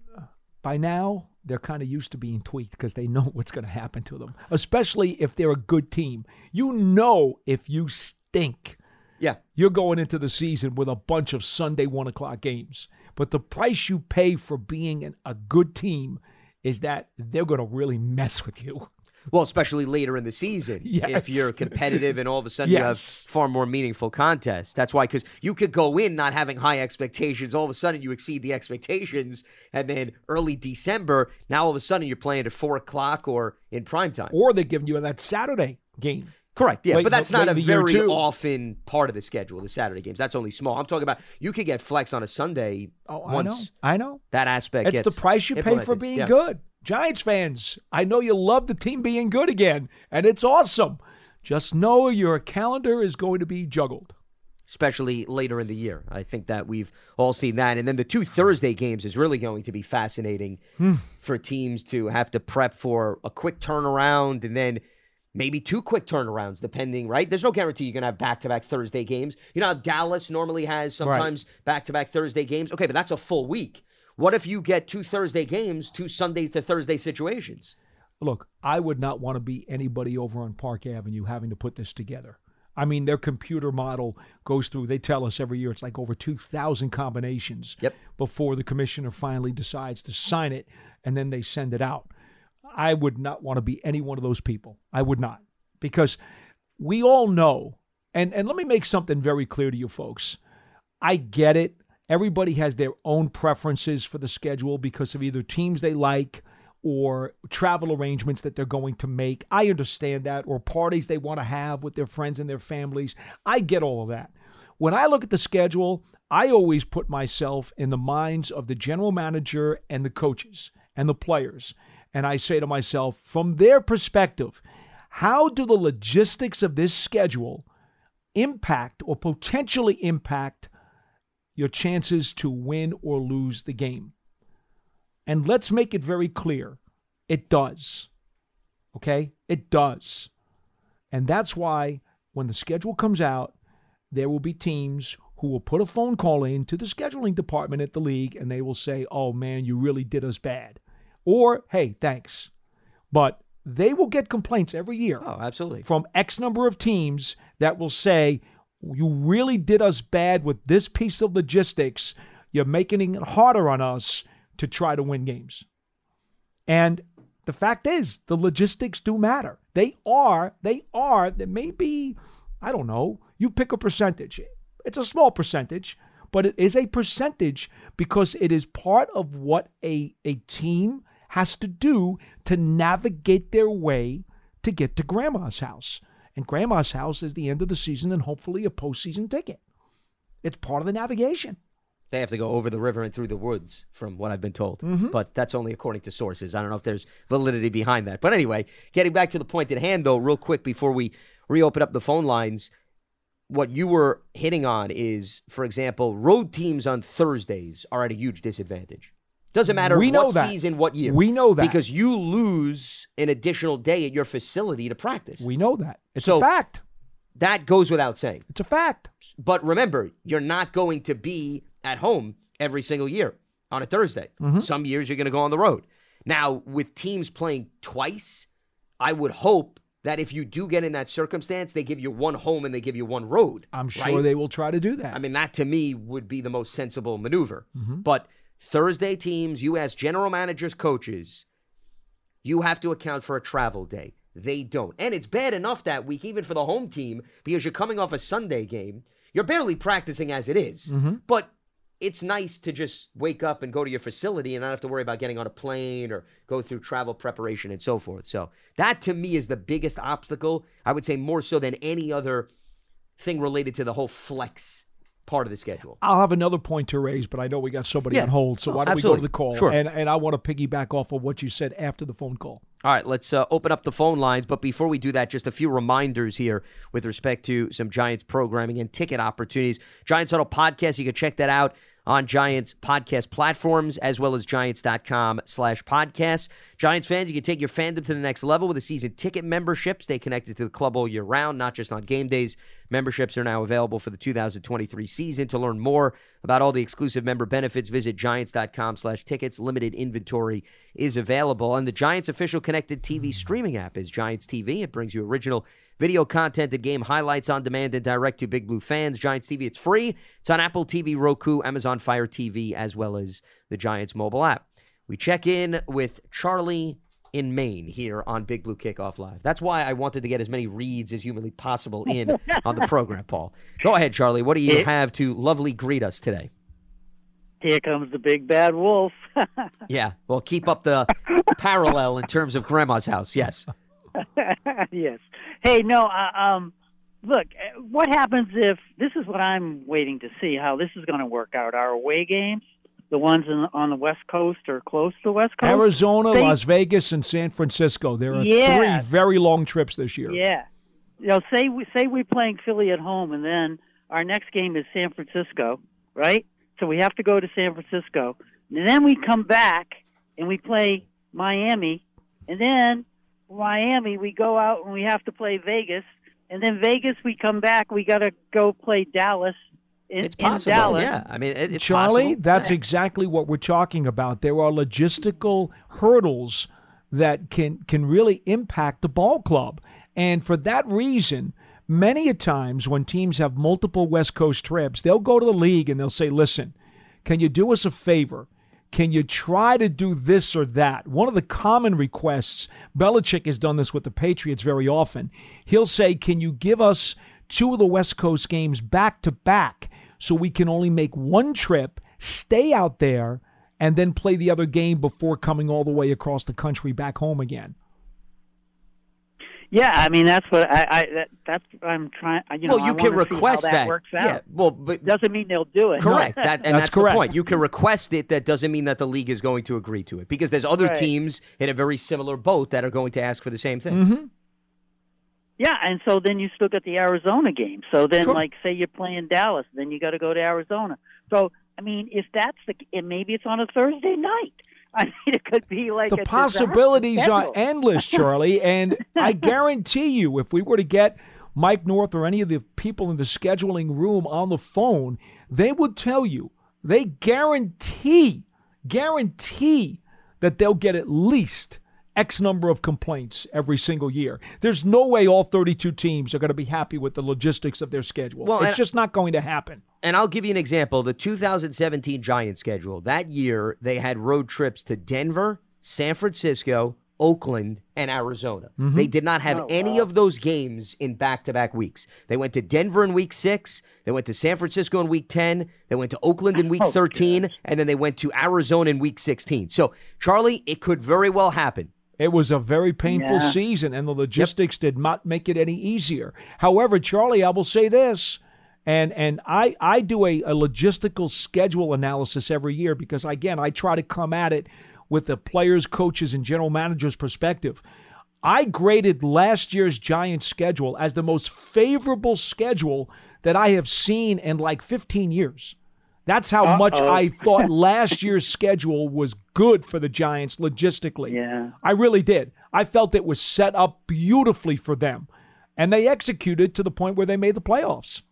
by now they're kind of used to being tweaked because they know what's going to happen to them, especially if they're a good team. You know, if you stink, Yeah. you're going into the season with a bunch of Sunday one o'clock games. But the price you pay for being an, a good team is that they're going to really mess with you. Well, especially later in the season, Yes. if you're competitive and all of a sudden you have far more meaningful contests. That's why, because you could go in not having high expectations, all of a sudden you exceed the expectations, and then early December, now all of a sudden you're playing at four o'clock or in prime time. Or they're giving you that Saturday game. Correct. Yeah, Late- but that's not a in the year, very often part of the schedule. The Saturday games. That's only small. I'm talking about you could get flex on a Sunday. Oh, I know. I know. that aspect. It's the price you pay for being Yeah. good. Giants fans, I know you love the team being good again, and it's awesome. Just know your calendar is going to be juggled. especially later in the year. I think that we've all seen that. And then the two Thursday games is really going to be fascinating Hmm. for teams to have to prep for a quick turnaround and then maybe two quick turnarounds, depending, right? There's no guarantee you're going to have back to back Thursday games. You know how Dallas normally has sometimes back to back Thursday games? Okay, but that's a full week. What if you get two Thursday games, two Sundays to Thursday situations? Look, I would not want to be anybody over on Park Avenue having to put this together. I mean, their computer model goes through, they tell us every year it's like over 2,000 combinations Yep. before the commissioner finally decides to sign it and then they send it out. I would not want to be any one of those people. I would not. Because we all know, and, and let me make something very clear to you folks. I get it. Everybody has their own preferences for the schedule because of either teams they like or travel arrangements that they're going to make. I understand that, or parties they want to have with their friends and their families. I get all of that. When I look at the schedule, I always put myself in the minds of the general manager and the coaches and the players. And I say to myself, from their perspective, how do the logistics of this schedule impact or potentially impact your chances to win or lose the game? And let's make it very clear it does. Okay? It does. And that's why when the schedule comes out, there will be teams who will put a phone call in to the scheduling department at the league and they will say, oh man, you really did us bad. Or, hey, thanks. But they will get complaints every year Oh, absolutely. from X number of teams that will say, You really did us bad with this piece of logistics. You're making it harder on us to try to win games. And the fact is, the logistics do matter. They are, they are, there may be, I don't know, you pick a percentage. It's a small percentage, but it is a percentage because it is part of what a, a team has to do to navigate their way to get to grandma's house. And grandma's house is the end of the season and hopefully a postseason ticket. It's part of the navigation. They have to go over the river and through the woods, from what I've been told. Mhm. But that's only according to sources. I don't know if there's validity behind that. But anyway, getting back to the point at hand, though, real quick before we reopen up the phone lines, what you were hitting on is, for example, road teams on Thursdays are at a huge disadvantage. Doesn't matter We know what that. season, what year. We know that. Because you lose an additional day at your facility to practice. We know that. It's So- a fact. That goes without saying. It's a fact. But remember, you're not going to be at home every single year on a Thursday. Mm-hmm. Some years you're going to go on the road. Now, with teams playing twice, I would hope that if you do get in that circumstance, they give you one home and they give you one road. I'm sure right? they will try to do that. I mean, that to me would be the most sensible maneuver. Mhm. But Thursday teams, you as general managers, coaches, you have to account for a travel day. They don't. And it's bad enough that week, even for the home team, because you're coming off a Sunday game. You're barely practicing as it is. Mhm. But it's nice to just wake up and go to your facility and not have to worry about getting on a plane or go through travel preparation and so forth. So that to me is the biggest obstacle. I would say more so than any other thing related to the whole flex part of the schedule. I'll have another point to raise, but I know we got somebody Yeah. on hold. So Oh, why don't we go to the call? Sure. And, and I want to piggyback off of what you said after the phone call. All right, let's uh, open up the phone lines. But before we do that, just a few reminders here with respect to some Giants programming and ticket opportunities. Giants Huddle podcast, you can check that out on Giants podcast platforms as well as giants.com slash podcasts. Giants fans, you can take your fandom to the next level with a season ticket membership. Stay connected to the club all year round, not just on game days. Memberships are now available for the 2023 season. To learn more about all the exclusive member benefits, visit giants.com slash tickets. Limited inventory is available. And the Giants official connected TV streaming app is Giants TV. It brings you original video content and game highlights on demand and direct to Big Blue fans. Giants TV, it's free. It's on Apple TV, Roku, Amazon Fire TV, as well as the Giants mobile app. We check in with Charlie in Maine here on Big Blue Kickoff Live. That's why I wanted to get as many reads as humanly possible in on the program, Paul. Go ahead, Charlie. What do you It- have to lovely greet us today? Here comes the big bad wolf. Yeah, well, keep up the parallel in terms of Grandma's house. Yes. yes. Hey, no. Uh, um, look, uh, what happens if this is what I'm waiting to see how this is going to work out? Our away games, the ones in, on the West Coast or close to the West Coast, Arizona, They- Las Vegas, and San Francisco. There are Yeah. three very long trips this year. Yeah. You know, say we say we're playing Philly at home, and then our next game is San Francisco, right? So we have to go to San Francisco, and then we come back and we play Miami, and then Miami we go out and we have to play Vegas, and then Vegas we come back we got to go play Dallas. In, It's in possible. Dallas. Yeah. I mean, it, it's Charlie, possible. that's exactly what we're talking about. There are logistical hurdles that can can really impact the ball club. And for that reason, many a times when teams have multiple West Coast trips, they'll go to the league and they'll say, "Listen, can you do us a favor? Can you try to do this or that? One of the common requests, Belichick has done this with the Patriots very often. He'll say, Can you give us two of the West Coast games back to back so we can only make one trip, stay out there, and then play the other game before coming all the way across the country back home again? Yeah, I mean that's what I, I that, that's what I'm trying. You know, well, you I can request how that, works out. Yeah. Well, but doesn't mean they'll do it. Correct. That and That's that's, correct. the point. You can request it. That doesn't mean that the league is going to agree to it because there's other Right. teams in a very similar boat that are going to ask for the same thing. Mm-hmm. Yeah, and so then you still got the Arizona game. So then, Sure. like, say you're playing Dallas, then you got to go to Arizona. So I mean, if that's the, and maybe it's on a Thursday night. I mean, it could be like the possibilities are endless, Charlie. And I guarantee you, if we were to get Mike North or any of the people in the scheduling room on the phone, they would tell you, they guarantee, guarantee that they'll get at least X number of complaints every single year. There's no way all 32 teams are going to be happy with the logistics of their schedule. Well, it's just not going to happen. And I'll give you an example. The 2017 Giants schedule. That year, they had road trips to Denver, San Francisco, Oakland, and Arizona. Mm-hmm. They did not have any of those games in back to back weeks. They went to Denver in week six. They went to San Francisco in week 10. They went to Oakland in week Oh, 13. And then they went to Arizona in week 16. So, Charlie, it could very well happen. It was a very painful Yeah. season, and the logistics did not make it any easier. However, Charlie, I will say this, and and I I do a, a logistical schedule analysis every year because again I try to come at it with the players, coaches, and general managers' perspective. I graded last year's Giants schedule as the most favorable schedule that I have seen in like 15 years. That's how much Uh-oh. I thought last year's schedule was good for the Giants logistically. Yeah. I really did. I felt it was set up beautifully for them. And they executed to the point where they made the playoffs.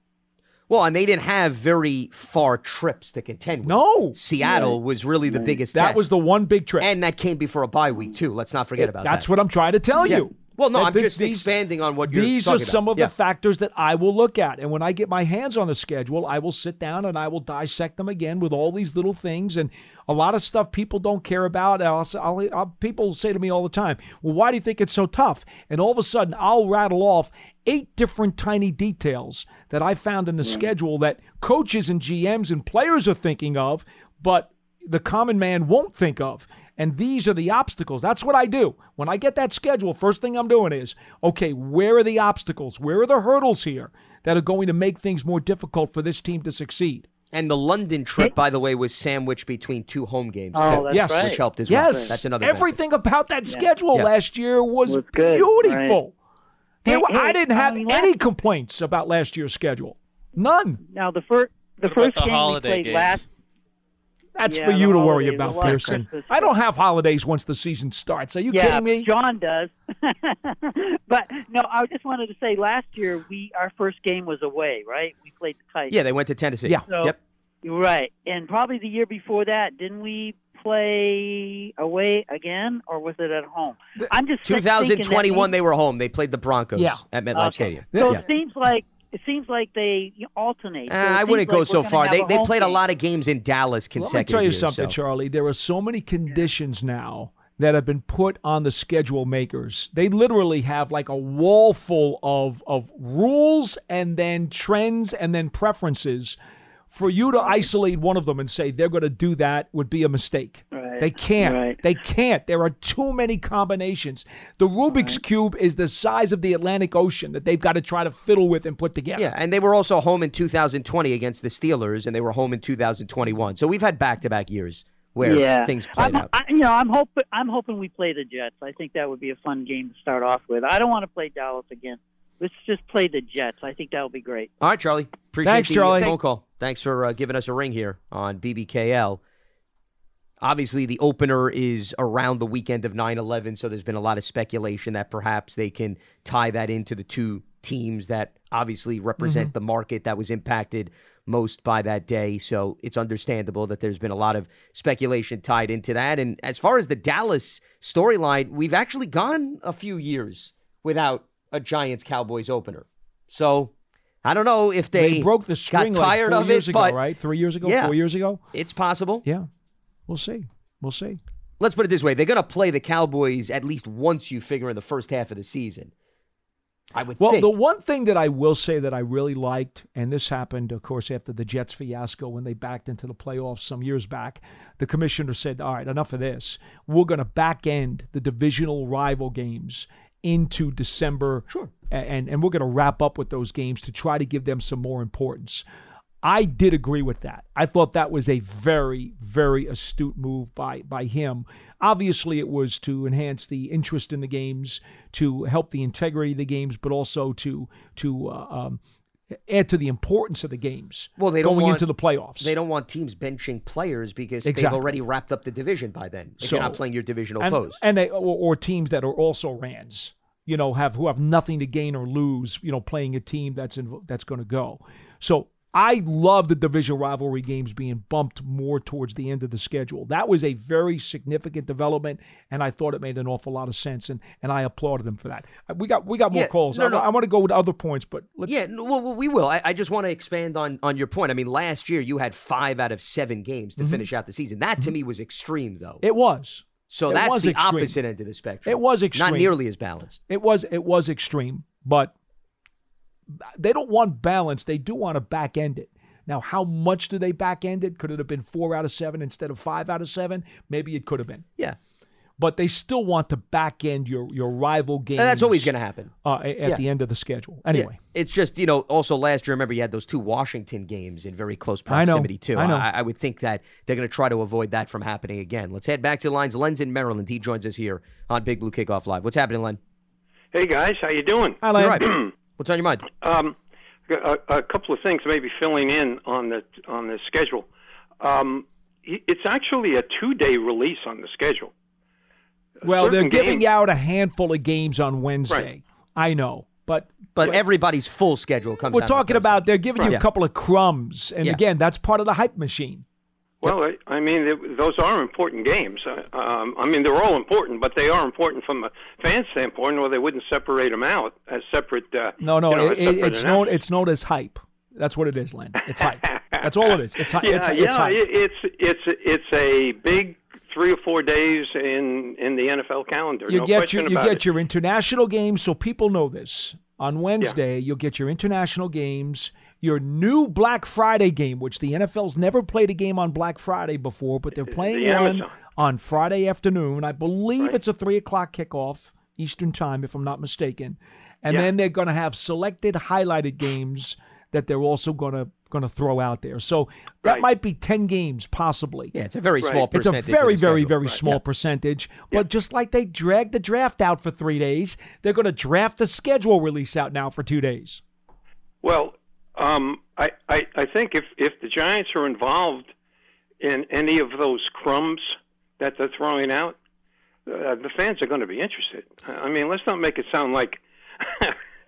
Well, and they didn't have very far trips to contend with. No. Seattle was really the biggest That test. was the one big trip. And that came before a bye week, too. Let's not forget about That's that. That's what I'm trying to tell Yeah. you. Well, no, I'm just expanding on what you're These are some about. of Yeah. the factors that I will look at. And when I get my hands on the schedule, I will sit down and I will dissect them again with all these little things and a lot of stuff people don't care about. I'll, I'll, I'll, people say to me all the time, well, why do you think it's so tough? And all of a sudden, I'll rattle off eight different tiny details that I found in the schedule that coaches and GMs and players are thinking of, but the common man won't think of. And these are the obstacles. That's what I do. When I get that schedule, first thing I'm doing is, okay, where are the obstacles? Where are the hurdles here that are going to make things more difficult for this team to succeed? And the London trip, by the way, was sandwiched between two home games, Oh, too, that's Yes. right. which helped as well. Yes. That's another benefit. Everything about that schedule Yeah. last year was, Was good, beautiful. There Hey, I didn't I have mean, any last- complaints about last year's schedule. None. Now the first the What first the game we holiday played games? last That's Yeah, for you to worry about, a lot of Pearson. Christmas I don't have holidays once the season starts. Are you yeah, kidding me? John does. but no, I just wanted to say last year we our first game was away, right? We played the Titans. Yeah, they went to Tennessee. Yeah. So, Yep. Right, and probably the year before that, didn't we play away again, or was it at home? I'm just thinking that 2021, they were home. They played the Broncos Yeah. at MetLife Okay. Stadium. So Yeah. it seems like it seems like they alternate. Uh, I wouldn't like go so far. They they home played a lot of games in Dallas consecutively. Let me consecutive tell you years, something, so- Charlie. There are so many conditions now that have been put on the schedule makers. They literally have like a wall full of of rules and then trends and then preferences. For you to isolate one of them and say they're going to do that would be a mistake. Right, They can't. right. They can't. There are too many combinations. The Rubik's Cube is the size of the Atlantic Ocean that they've got to try to fiddle with and put together. Yeah, and they were also home in 2020 against the Steelers, and they were home in 2021. So we've had back-to-back years where yeah. things played I'm, out. I, you know, I'm hoping I'm hoping we play the Jets. I think that would be a fun game to start off with. I don't want to play Dallas again. Let's just play the Jets. I think that would be great. All right, Charlie. Appreciate Thanks, the Charlie. phone call. Thanks for uh, giving us a ring here on BBKL. Obviously, the opener is around the weekend of 9 11, so there's been a lot of speculation that perhaps they can tie that into the two teams that obviously represent Mm-hmm. the market that was impacted most by that day. So it's understandable that there's been a lot of speculation tied into that. And as far as the Dallas storyline, we've actually gone a few years without a Giants Cowboys opener. So I don't know if they, They, broke the string got like tired four of years it, ago, but right? Three years ago, Yeah. four years ago. it's possible. Yeah, we'll see. We'll see. Let's put it this way: they're going to play the Cowboys at least once. You figure in the first half of the season. I would Well, think. the one thing that I will say that I really liked, and this happened, of course, after the Jets fiasco when they backed into the playoffs some years back, the commissioner said, All right, enough of this. We're going to back end the divisional rival games into December. Sure. And, and we're going to wrap up with those games to try to give them some more importance. I did agree with that. I thought that was a very, very astute move by by him. Obviously, it was to enhance the interest in the games, to help the integrity of the games, but also to to uh, um, add to the importance of the games. well, they don't going want into the playoffs. They don't want teams benching players because they've already wrapped up the division by then. If So- you're not playing your divisional and, foes. and they, or, or teams that are also Rands, you know, have who have nothing to gain or lose, you know, playing a team that's in, that's going to go. So I love the division rivalry games being bumped more towards the end of the schedule. That was a very significant development, and I thought it made an awful lot of sense, and and I applauded them for that. Uh, We got we got more Yeah, calls. no, I, no. I want to go with other points, but let's, yeah, well, we will. I, I just want to expand on on your point. I mean, last year you had five out of seven games to Mhm. finish out the season. That to me was extreme, though. it was. so it that's was the extreme. opposite end of the spectrum. It was extreme. Not nearly as balanced. It was it was extreme, but they don't want balance. They do want to back end it. Now, how much do they back end it? Could it have been four out of seven instead of five out of seven? Maybe it could have been. Yeah. But they still want to back end your your rival games. And that's always going to happen. uh, at Yeah. the end of the schedule. Yeah. Anyway, It's just, you know, also last year, remember, you had those two Washington games in very close I know. proximity, too. I know. I, would think that they're going to try to avoid that from happening again. Let's head back to the lines. Len's in Maryland. He joins us here on Big Blue Kickoff Live. What's happening, Len? Hey guys, how you doing? Hi, You're Len. right. What's on your mind? Um, a, a couple of things, maybe filling in on the on the schedule. Um, it's actually a two-day release on the schedule. well, they're giving games- out a handful of games on Wednesday. Right. I know, but But everybody's full schedule comes we're out talking about they're giving you a couple of crumbs, and Yeah. again, that's part of the hype machine. Well, I, I mean, it, those are important games. Uh, Um, I mean, they're all important, but they are important from a fan standpoint, or they wouldn't separate them out as separate. Uh, No, no, you know, it, it's known it's known as hype. That's what it is, Len. It's hype. That's all it is. It's hype. yeah, it's, yeah. it's hype. it- it's it's it's a big three or four days in in the NFL calendar. you no get your you get it. your international games, so people know this. On Wednesday, you'll get your international games, your new Black Friday game, which the NFL's never played a game on Black Friday before, but they're playing the one on Friday afternoon. I believe Right. it's a three o'clock kickoff Eastern time, if I'm not mistaken. And Yeah. then they're going to have selected highlighted games that they're also going to going to throw out there. So that Right. might be ten games, possibly. Yeah, it's a very Right. small It's a very, very, very Right. small Yeah. percentage. But just like they dragged the draft out for three days, they're going to draft the schedule release out now for two days. Well, um, I, I I think if if the Giants are involved in any of those crumbs that they're throwing out, uh, the fans are going to be interested. I mean, let's not make it sound like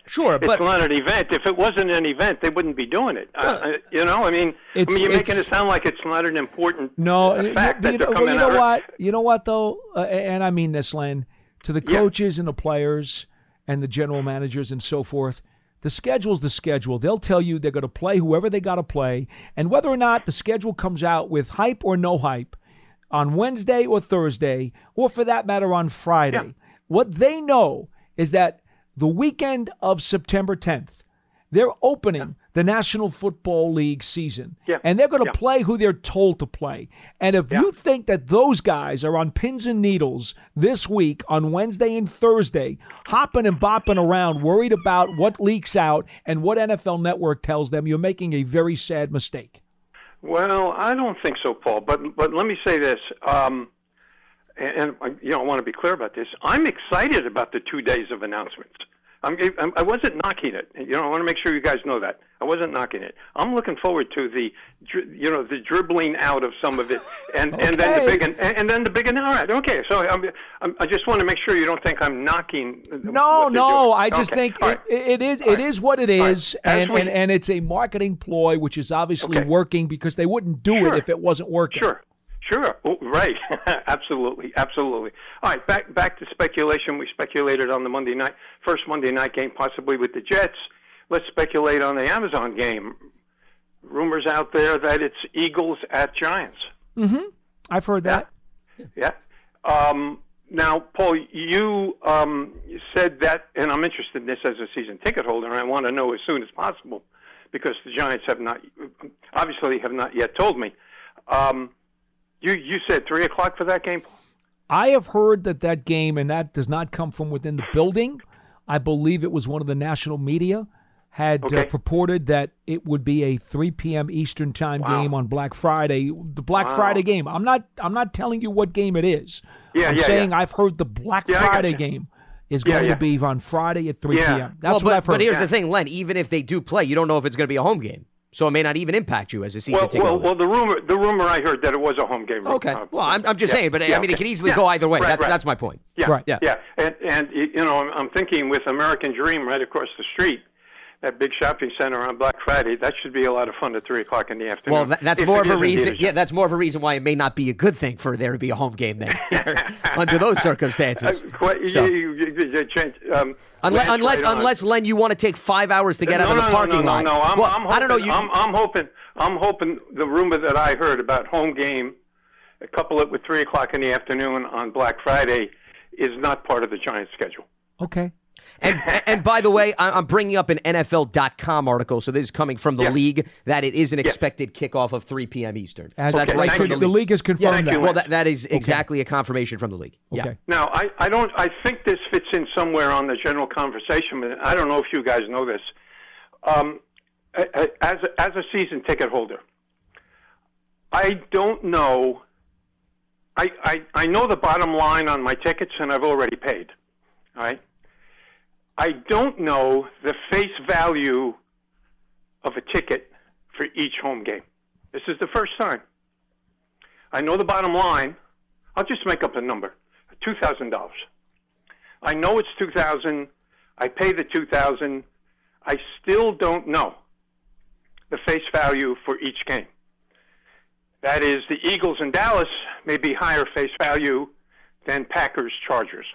Sure, it's but not an event. If it wasn't an event, they wouldn't be doing it. Uh, uh, you know, I mean, I mean, you're making it sound like it's not an important No, you- fact you, that they're know, coming you know what? You know what though, uh, and I mean this, Len, to the Yeah. coaches and the players and the general managers and so forth. The schedule's the schedule. They'll tell you they're going to play whoever they got to play, and whether or not the schedule comes out with hype or no hype on Wednesday or Thursday, or for that matter on Friday. What they know is that the weekend of September 10th, they're opening the National Football League season. Yeah. And they're going to Yeah. play who they're told to play. And if you think that those guys are on pins and needles this week on Wednesday and Thursday, hopping and bopping around, worried about what leaks out and what NFL network tells them, you're making a very sad mistake. Well, I don't think so, Paul. But but let me say this, um, and, and uh, you know, I want to be clear about this. I'm excited about the two days of announcements. I'm, I'm, I wasn't knocking it. You know, I want to make sure you guys know that I wasn't knocking it. I'm looking forward to the, you know, the dribbling out of some of it, and and then the big and, and then the big and all right, okay. So I'm, I'm, I just want to make sure you don't think I'm knocking. No, no. I just Okay, think it, right. it is it is what it All right. is, As and, we- and and it's a marketing ploy, which is obviously Okay. working because they wouldn't do Sure. it if it wasn't working. Sure, sure, oh, right, absolutely, absolutely. All right, back back to speculation. We speculated on the Monday night, first Monday night game, possibly with the Jets. Let's speculate on the Amazon game. Rumors out there that it's Eagles at Giants. Mm-hmm. I've heard that. Yeah. Um, now, Paul, you um, said that, and I'm interested in this as a season ticket holder, and I want to know as soon as possible because the Giants have not, obviously, have not yet told me. Um, you you said three o'clock for that game. I have heard that that game, and that does not come from within the building. I believe it was one of the national media had uh, purported that it would be a 3 p.m. Eastern time game on Black Friday. The Black Wow. Friday game. I'm not. I'm not telling you what game it is. Yeah, I'm yeah, saying yeah. I've heard the Black Yeah, Friday game is Yeah, going yeah. to be on Friday at 3 Yeah. p.m. That's well, what I've heard. But here's the thing, Len. Even if they do play, you don't know if it's going to be a home game, so it may not even impact you as a season Well, ticket well, holder. well, the rumor the rumor I heard that it was a home game. Okay. Uh, Well, I'm, I'm just yeah, saying, but yeah, I mean, it could easily Yeah, go either way. right, that's right. that's my point. Yeah, Yeah. yeah, and and you know, I'm, I'm thinking with American Dream right across the street, that big shopping center on Black Friday, that should be a lot of fun at three o'clock in the afternoon. Well, that, that's If more of a is indeed reason. Yeah, that's more of a reason why it may not be a good thing for there to be a home game then, under those circumstances. Uh, quite- So- you- you- you- you change, um, Unless, unless, right uh, unless Len, you want to take five hours to get no, out of the no, parking no, no, lot. No, no, I'm, well, I'm hoping, I don't know. You, I'm, I'm hoping. I'm hoping the rumor that I heard about home game, couple it with three o'clock in the afternoon on Black Friday, is not part of the Giants' schedule. Okay. And and by the way, I- I'm bringing up an NFL.com article, so this is coming from the Yeah. league that it is an expected kickoff of 3 p.m. Eastern. As- so that's right thank from you. the The league. league has confirmed yeah, that. Well, that, that is exactly a confirmation from the league. Yeah. Okay. Now, I, I don't. I think this fits in somewhere on the general conversation, but I don't know if you guys know this. Um, a- a- as a, as a season ticket holder, I don't know. I, I I know the bottom line on my tickets, and I've already paid. All right. I don't know the face value of a ticket for each home game. This is the first time. I know the bottom line. I'll just make up a number. Two thousand dollars. I know it's two thousand. I pay the two thousand. I still don't know the face value for each game. That is, the Eagles in Dallas may be higher face value than Packers Chargers,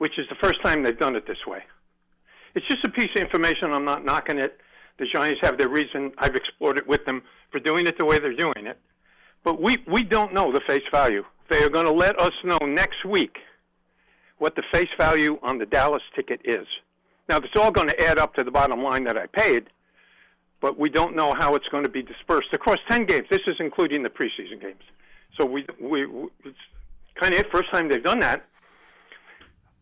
which is the first time they've done it this way. It's just a piece of information. I'm not knocking it. The Giants have their reason. I've explored it with them for doing it the way they're doing it. But we, we don't know the face value. They are going to let us know next week what the face value on the Dallas ticket is. Now, it's all going to add up to the bottom line that I paid, but we don't know how it's going to be dispersed across 10 games. This is including the preseason games. So we, we, it's kind of the first time they've done that.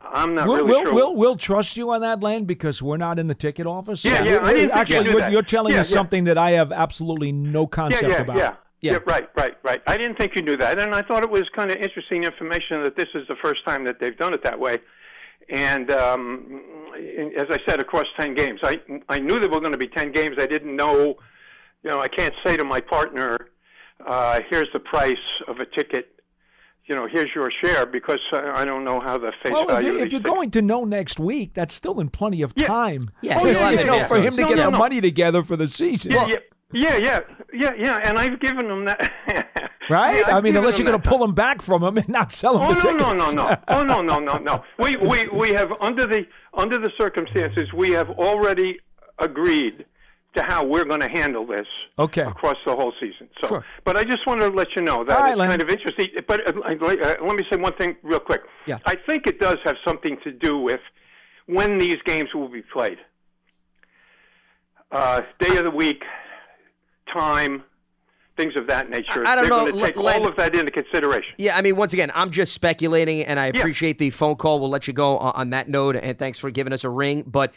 I'm not we'll, really we'll, sure. we'll, we'll trust you on that, Len, because we're not in the ticket office. Yeah, So yeah, we're- I didn't think actually, you'd do you're, that. you're telling Yeah, us yeah. something that I have absolutely no concept yeah, yeah, about. Yeah. yeah, right, right, right. I didn't think you knew that, and I thought it was kind of interesting information that this is the first time that they've done it that way. And um, as I said, across ten games, I I knew there were going to be ten games. I didn't know, you know, I can't say to my partner, uh, here's the price of a ticket. You know, here's your share because I don't know how the face Well, if, value you- of if these you're tickets- going to know next week, that's still in plenty of time. Yeah, Oh, yeah, yeah, yeah. for him to No, get no, the no. money together for the season. Yeah, yeah, yeah, yeah, yeah, yeah, and I've given them that. Right? Yeah, I've mean, unless you're going to pull him back from him and not sell him Oh the no, tickets. no, no, no! Oh no, no, no, no! We we we have under the under the circumstances we have already agreed to how we're going to handle this Okay. across the whole season. So, Sure. but I just wanted to let you know that All right, it's Len. kind of interesting. But uh, uh, let me say one thing real quick. Yeah. I think it does have something to do with when these games will be played. Uh, day of the week, time, things of that nature. I- I don't They're know, going to take Len- all of that into consideration. Yeah, I mean, once again, I'm just speculating, and I appreciate the phone call. We'll let you go on, on that note, and thanks for giving us a ring. But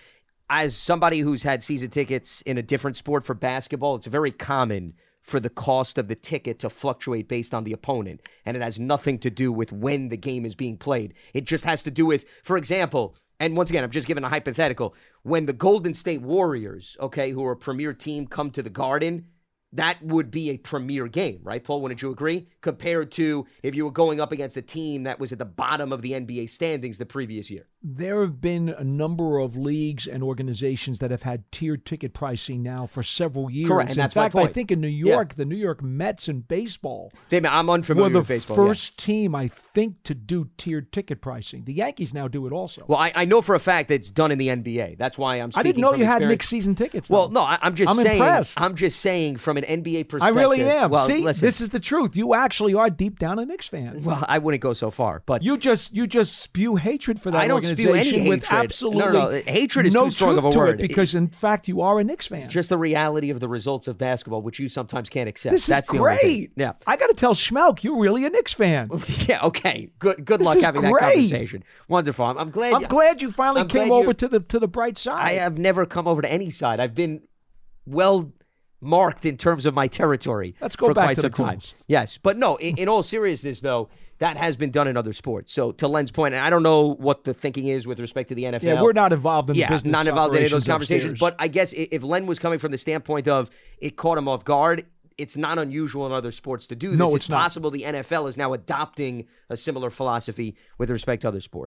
as somebody who's had season tickets in a different sport for basketball, it's very common for the cost of the ticket to fluctuate based on the opponent, and it has nothing to do with when the game is being played. It just has to do with, for example, and once again, I'm just giving a hypothetical. When the Golden State Warriors, okay, who are a premier team, come to the Garden, that would be a premier game, right, Paul? Wouldn't you agree? Compared to if you were going up against a team that was at the bottom of the NBA standings the previous year. There have been a number of leagues and organizations that have had tiered ticket pricing now for several years. Correct, and in that's my fact, I think in New Yeah. York, the New York Mets in baseball Damn, I'm unfamiliar the with baseball. yeah. first team, I think, to do tiered ticket pricing. The Yankees now do it also. Well, I, I know for a fact that it's done in the NBA. That's why I'm. I didn't know you had experience. Knicks season tickets. Well, no, I, I'm just I'm saying. impressed. I'm just saying from an NBA perspective. I really am. Well, See, listen, this is the truth. You actually are deep down a Knicks fan. Well, I wouldn't go so far, but you just you just spew hatred for that I don't spew any organization with absolutely No, no, no. Hatred is no too strong of a word. It because in fact you are a Knicks fan. just the reality of the results of basketball, which you sometimes can't accept. This That's is the only thing. great. Yeah. I got to tell Schmelk, you're really a Knicks fan. yeah. Okay. Good. Good This luck having that conversation. Wonderful. I'm, I'm glad. I'm you- glad you finally I'm came glad you- over to the to the bright side. I have never come over to any side. I've been well marked in terms of my territory. Let's go for back quite to the time. Yes, but no. In, in all seriousness, though, that has been done in other sports. So to Len's point, and I don't know what the thinking is with respect to the NFL. Yeah, we're not involved in the yeah, business not involved in any of those conversations. upstairs. But I guess if Len was coming from the standpoint of it caught him off guard. It's not unusual in other sports to do this. No, it's not. possible the NFL is now adopting a similar philosophy with respect to other sports.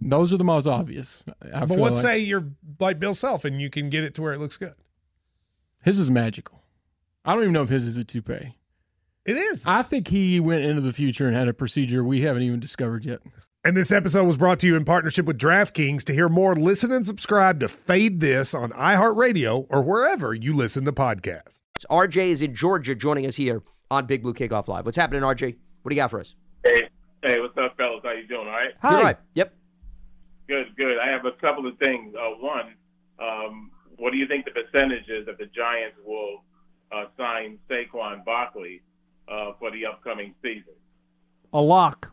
Those are the most obvious. I but feel let's like. say you're like Bill Self and you can get it to where it looks good. his is magical. I don't even know if his is a toupee. It is. I think he went into the future and had a procedure we haven't even discovered yet. And this episode was brought to you in partnership with DraftKings. To hear more, listen and subscribe to Fade This on iHeartRadio or wherever you listen to podcasts. RJ is in Georgia joining us here on Big Blue Kickoff Live. What's happening, RJ? What do you got for us? Hey, hey, what's up, fellas? How you doing? All right. You're right. Yep. Good, good. I have a couple of things. Uh, one, um, what do you think the percentage is that the Giants will uh, sign Saquon Barkley uh, for the upcoming season? a lock.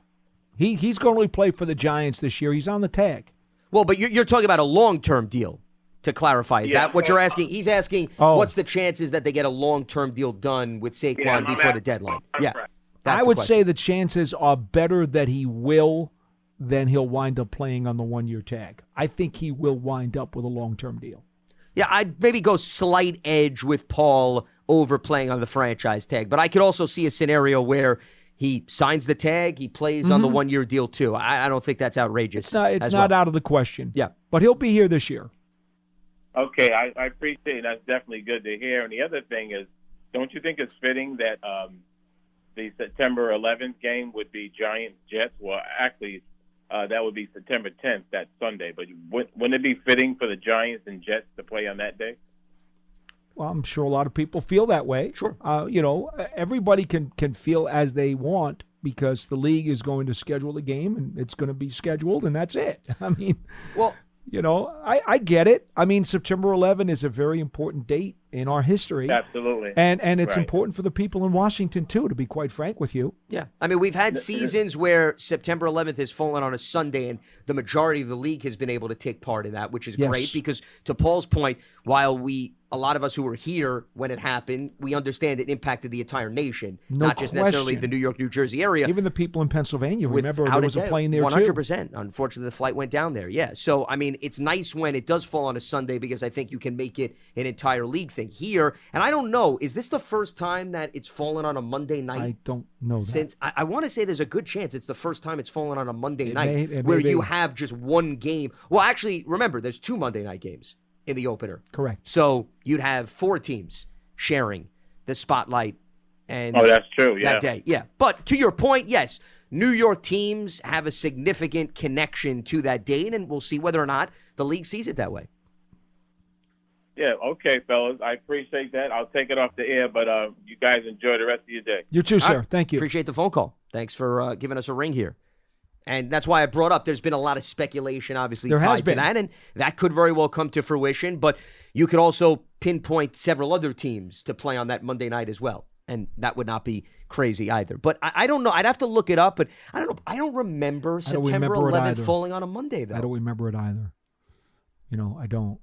He he's going to play for the Giants this year. He's on the tag. Well, but you're, you're talking about a long term deal. To clarify, is Yeah, that what you're asking? He's asking, Oh. what's the chances that they get a long term deal done with Saquon Yeah, I'm before the deadline? Yeah, that's I would question. say the chances are better that he will than he'll wind up playing on the one year tag. I think he will wind up with a long term deal. Yeah, I'd maybe go slight edge with Paul over playing on the franchise tag, but I could also see a scenario where he signs the tag, he plays on the Mhm. one year deal too. I, I don't think that's outrageous. It's not it's not well. out of the question. Yeah. But he'll be here this year. Okay, I, I appreciate it. That's definitely good to hear. And the other thing is, don't you think it's fitting that um, the September 11th game would be Giants Jets? Well, actually, uh, that would be September 10th, that Sunday. But wouldn't wouldn't it be fitting for the Giants and Jets to play on that day? Well, I'm sure a lot of people feel that way. Sure. Uh, you know, everybody can can feel as they want because the league is going to schedule a game and it's going to be scheduled and that's it. I mean, well, you know, I, I get it. I mean, September 11 is a very important date in our history. Absolutely. And and it's Right. important for the people in Washington too, to be quite frank with you. Yeah. I mean, we've had seasons where September 11th has fallen on a Sunday, and the majority of the league has been able to take part in that, which is Yes. great because, to Paul's point, while we, a lot of us who were here when it happened, we understand it impacted the entire nation, No not just necessarily the New York, New Jersey area. Even the people in Pennsylvania, remember Without there was a doubt. plane there 100%. too. Unfortunately, the flight went down there. Yeah. So, I mean, it's nice when it does fall on a Sunday because I think you can make it an entire league thing here. And I don't know, is this the first time that it's fallen on a Monday night? I don't know that. Since I, I want to say there's a good chance it's the first time it's fallen on a Monday It night may- where may you be. have just one game. Well, actually, remember, there's two Monday night games in the opener. Correct. So you'd have four teams sharing the spotlight. And Oh, that's true, yeah. That day, yeah. But to your point, yes, New York teams have a significant connection to that date, and we'll see whether or not the league sees it that way. Yeah, okay, fellas. I appreciate that. I'll take it off the air, but uh, you guys enjoy the rest of your day. You too, sir. right. Thank you. Appreciate the phone call. Thanks for uh, giving us a ring here. And that's why I brought up there's been a lot of speculation, obviously, There tied has to that. And that could very well come to fruition. But you could also pinpoint several other teams to play on that Monday night as well. And that would not be crazy either. But I, I don't know. I'd have to look it up. But I don't know. I don't remember I don't September remember 11th falling on a Monday, though. I don't remember it either. You know, I don't.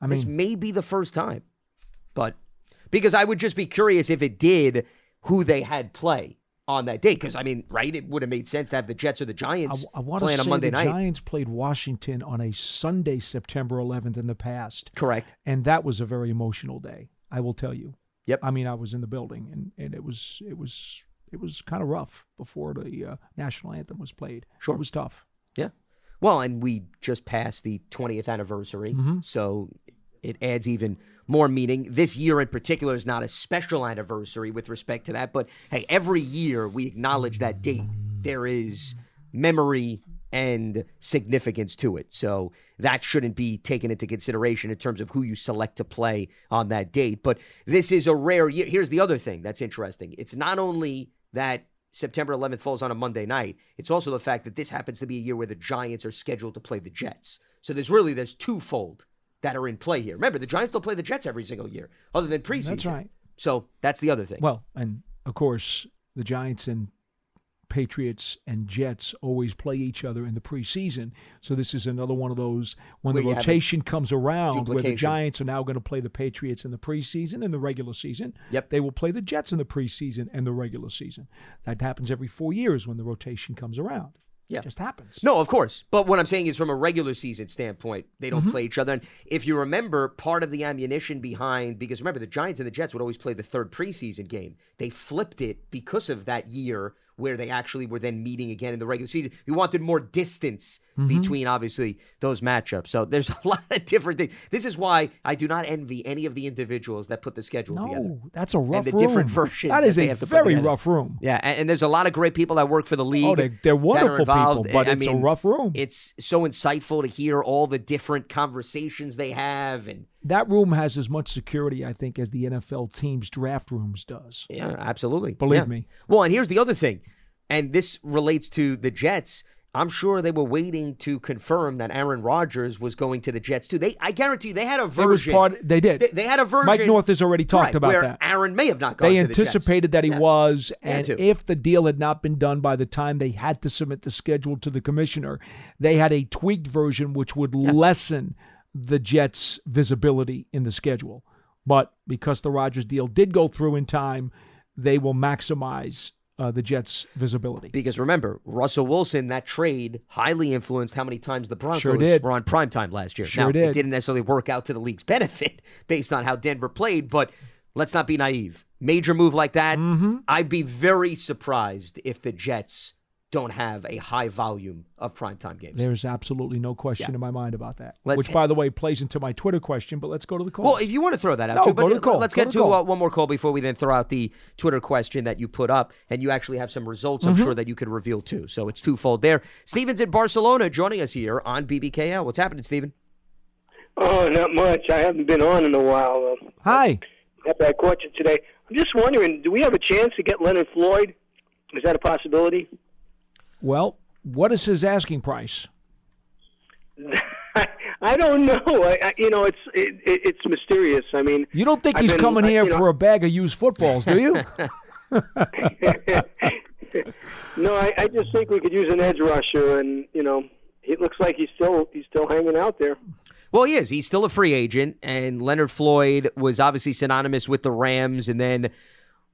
I mean, this may be the first time. But because I would just be curious if it did who they had play on that day. Because, I mean, right? It would have made sense to have the Jets or the Giants I want to playing on Monday the night. Giants played Washington on a Sunday, September 11th in the past. Correct. And that was a very emotional day. I will tell you. Yep. I mean, I was in the building, and, and it was it was it was kind of rough before the uh, national anthem was played. Sure. it was tough. Yeah. Well, and we just passed the 20th anniversary. Mhm. So it adds even more meaning. This year in particular is not a special anniversary with respect to that, but hey, every year we acknowledge that date. There is memory and significance to it. So that shouldn't be taken into consideration in terms of who you select to play on that date. But this is a rare year. Here's the other thing that's interesting. It's not only that September 11th falls on a Monday night, it's also the fact that this happens to be a year where the Giants are scheduled to play the Jets. So there's really there's twofold that are in play here. Remember, the Giants don't play the Jets every single year, other than preseason. That's right. So that's the other thing. Well, and of course, the Giants and Patriots and Jets always play each other in the preseason. So this is another one of those when Where the you have a rotation comes around, where the. Giants are now going to play the Patriots in the preseason and the regular season. Yep. They will play the Jets in the preseason and the regular season. That happens every four years when the rotation comes around. Yeah. It just happens. No, of course. But what I'm saying is, from a regular season standpoint, they don't Mhm. play each other. And if you remember, part of the ammunition behind, because remember, the Giants and the Jets would always play the third preseason game. They flipped it because of that year where they actually were then meeting again in the regular season. You wanted more distance Mhm. between, obviously, those matchups. So there's a lot of different things. This is why I do not envy any of the individuals that put the schedule together. That's a rough and the different room. versions. That is they a very rough room. Yeah, and, and there's a lot of great people that work for the league. Oh, they- they're that wonderful involved. people, but I it's a rough room. It's so insightful to hear all the different conversations they have, and That room has as much security, I think, as the NFL teams' draft rooms does. yeah, absolutely. Believe Yeah. me. Well, and here's the other thing, and this relates to the Jets. I'm sure they were waiting to confirm that Aaron Rodgers was going to the Jets too. They, I guarantee you, they had a version. part. They did. They, they had a version. Mike North has already talked Right, about that. Aaron may have not gone. They to the Jets. They anticipated that he Yeah. was, and to. if the deal had not been done by the time they had to submit the schedule to the commissioner, they had a tweaked version which would lessen the Jets' visibility in the schedule. But because the Rodgers deal did go through in time, they will maximize uh, the Jets' visibility. Because remember, Russell Wilson, that trade highly influenced how many times the Broncos Sure did. were on primetime last year. Sure now, did. it didn't necessarily work out to the league's benefit based on how Denver played, but let's not be naive. Major move like that, Mm-hmm. I'd be very surprised if the Jets don't have a high volume of primetime games. There's absolutely no question Yeah. in my mind about that. Let's Which, hit- by the way, plays into my Twitter question. But let's go to the call. Well, if you want to throw that out No, too, go but to the call. let's Go get to to the call. uh, one more call before we then throw out the Twitter question that you put up, and you actually have some results. I'm Mhm. sure that you could reveal too. So it's twofold there. Steven's in Barcelona, joining us here on BBKL. What's happening, Steven? Oh, not much. I haven't been on in a while. Uh, Hi. after I caught you today, I'm just wondering, do we have a chance to get Leonard Floyd? Is that a possibility? Well, what is his asking price? I don't know. I, I, you know, it's it, it, it's mysterious. I mean, You don't think I've he's been- coming I- here you know- for a bag of used footballs, do you? no, I, I just think we could use an edge rusher, and you know, it looks like he's still he's still hanging out there. Well, he is. He's still a free agent, and Leonard Floyd was obviously synonymous with the Rams, and then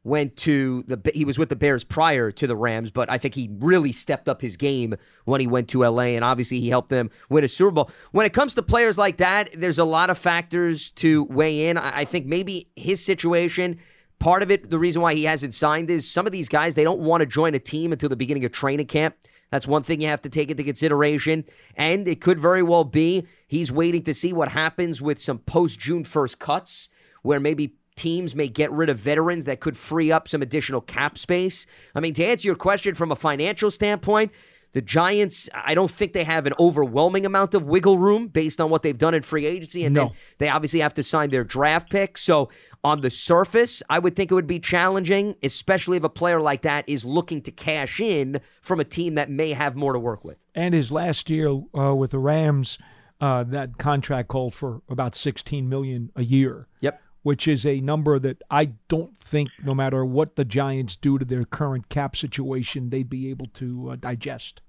went to the. He was with the Bears prior to the Rams, but I think he really stepped up his game when he went to LA, and obviously he helped them win a Super Bowl. When it comes to players like that, there's a lot of factors to weigh in. I think maybe his situation. Part of it, the reason why he hasn't signed is some of these guys, they don't want to join a team until the beginning of training camp. That's one thing you have to take into consideration. And it could very well be he's waiting to see what happens with some post June 1st cuts where maybe teams may get rid of veterans that could free up some additional cap space. I mean, to answer your question from a financial standpoint, the Giants, I don't think they have an overwhelming amount of wiggle room based on what they've done in free agency. And then they obviously have to sign their draft pick. So, on the surface, I would think it would be challenging, especially if a player like that is looking to cash in from a team that may have more to work with. and his last year uh, with the Rams, uh, that contract called for about sixteen million a year. Yep. Which is a number that I don't think, no matter what the Giants do to their current cap situation, they'd be able to uh, digest.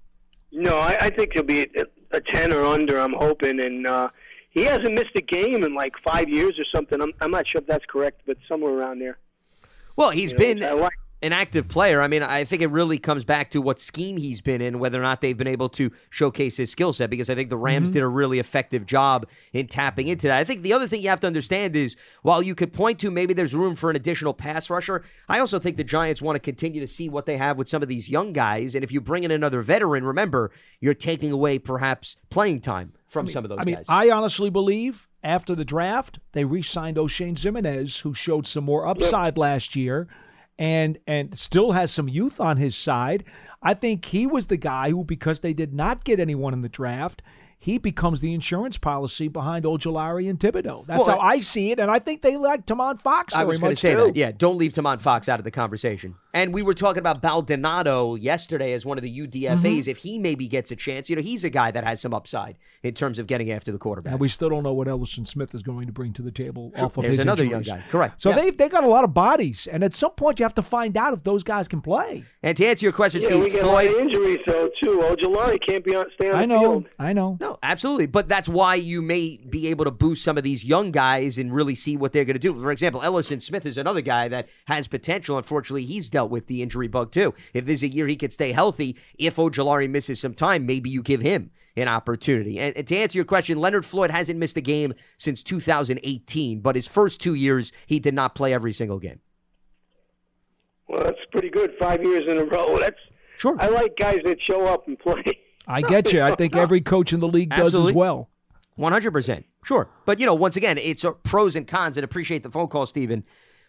No, I, I think he'll be a, a ten or under. I'm hoping, and uh, he hasn't missed a game in like five years or something. I'm I'm not sure if that's correct, but somewhere around there. Well, he's You know, been I like- an active player. I mean, I think it really comes back to what scheme he's been in, whether or not they've been able to showcase his skill set, because I think the Rams Mm-hmm. Mhm. did a really effective job in tapping into that. I think the other thing you have to understand is while you could point to maybe there's room for an additional pass rusher, I also think the Giants want to continue to see what they have with some of these young guys. And if you bring in another veteran, remember, you're taking away perhaps playing time from some of those I mean, guys. I honestly believe after the draft, they re-signed Oshane Ximines, who showed some more upside last year, and and still has some youth on his side. I think he was the guy who, because they did not get anyone in the draft, he becomes the insurance policy behind Ojulari and Thibodeaux. That's Well, how I see it, and I think they like Tomon Fox I very was going to much say too. that. Yeah, don't leave Tomon Fox out of the conversation. And we were talking about Baldonado yesterday as one of the UDFAs. Mhm. If he maybe gets a chance, you know, he's a guy that has some upside in terms of getting after the quarterback. And we still don't know what Elerson Smith is going to bring to the table Sure. off of There's his another injuries. young guy. Correct. So Yeah. they they got a lot of bodies, and at some point you have to find out if those guys can play. And to answer your question, Yeah, Steve, we get a lot Floyd. of injuries though too. Ojulari can't be on stay on I the know, field. I know. No, absolutely. But that's why you may be able to boost some of these young guys and really see what they're going to do. For example, Elerson Smith is another guy that has potential. Unfortunately, he's dealt with the injury bug too. If there's a year he could stay healthy, if Ojulari misses some time, maybe you give him an opportunity. And, and to answer your question, Leonard Floyd hasn't missed a game since 2018, but his first two years, he did not play every single game. Well, that's pretty good. Five years in a row. That's sure. I like guys that show up and play. I get you. I think every coach in the league does Absolutely. as well. One hundred percent, sure. But you know, once again, it's pros and cons. And appreciate the phone call, Stephen.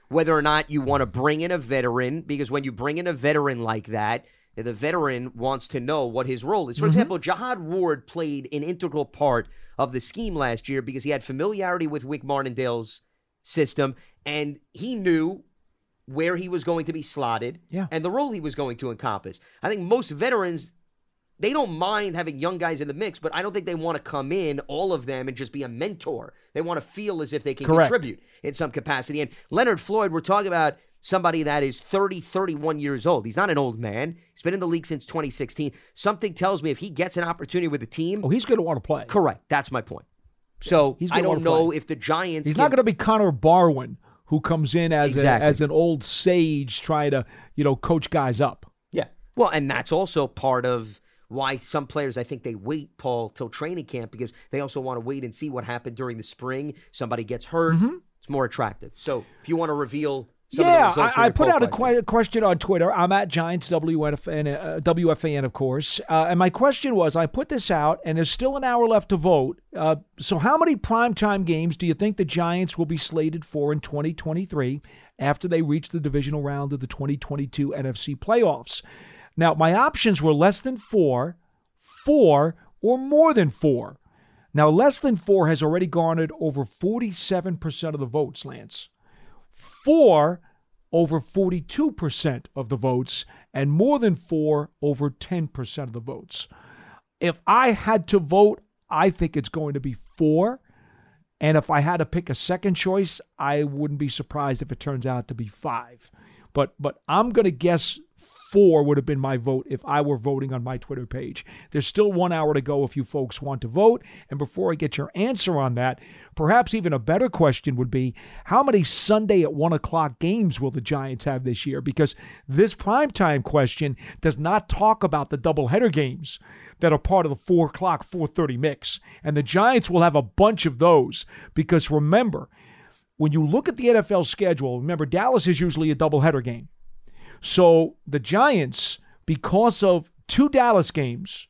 Whether or not you want to bring in a veteran, because when you bring in a veteran like that, the veteran wants to know what his role is. For Mhm. example, Jihad Ward played an integral part of the scheme last year because he had familiarity with Wink Martindale's system, and he knew where he was going to be slotted Yeah. and the role he was going to encompass. I think most veterans they don't mind having young guys in the mix, but I don't think they want to come in, all of them, and just be a mentor. They want to feel as if they can Correct. contribute in some capacity. And Leonard Floyd, we're talking about somebody that is 30, 31 years old. He's not an old man. He's been in the league since 2016. Something tells me if he gets an opportunity with the team. Oh, he's going to want to play. Correct. That's my point. So He's I don't know play. if the Giants. He's can- not going to be Connor Barwin, who comes in as Exactly. a, as an old sage trying to you know coach guys up. Yeah. Well, and that's also part of why some players, I think they wait, Paul, till training camp because they also want to wait and see what happened during the spring. Somebody gets hurt. Mm-hmm. It's more attractive. So if you want to reveal some yeah, I, I put out a question. que- question on Twitter. I'm at Giants WFN, uh, WFAN, of course. Uh, and my question was I put this out, and there's still an hour left to vote. Uh, so, how many primetime games do you think the Giants will be slated for in 2023 after they reach the divisional round of the 2022 NFC playoffs? Now, my options were less than four, four, or more than four. Now, less than four has already garnered over 47% of the votes, Lance four over 42% of the votes, and more than four over 10% of the votes. If I had to vote, I think it's going to be four. And if I had to pick a second choice, I wouldn't be surprised if it turns out to be five. But but I'm going to guess four would have been my vote if I were voting on my Twitter page. There's still one hour to go if you folks want to vote. And before I get your answer on that, perhaps even a better question would be how many Sunday at one o'clock games will the Giants have this year? Because this primetime question does not talk about the doubleheader games that are part of the four o'clock, four thirty mix. And the Giants will have a bunch of those because remember, when you look at the NFL schedule, remember Dallas is usually a doubleheader game. So the Giants, because of two Dallas games,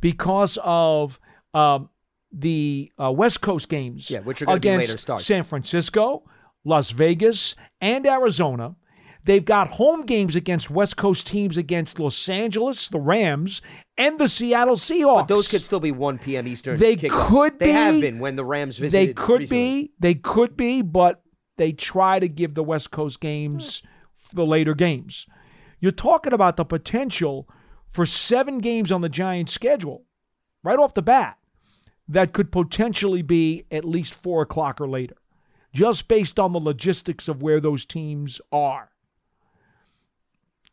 because of um, the uh, West Coast games, Yeah, which are be against. San Francisco, Las Vegas, and Arizona. They've got home games against West Coast teams against Los Angeles, the Rams, and the Seattle Seahawks. But those could still be 1 p.m. Eastern. They kickoffs. could They have been when the Rams visited. They could recently. be. They could be, but they try to give the West Coast games the later games. You're talking about the potential for seven games on the Giants' schedule right off the bat that could potentially be at least four o'clock or later, just based on the logistics of where those teams are.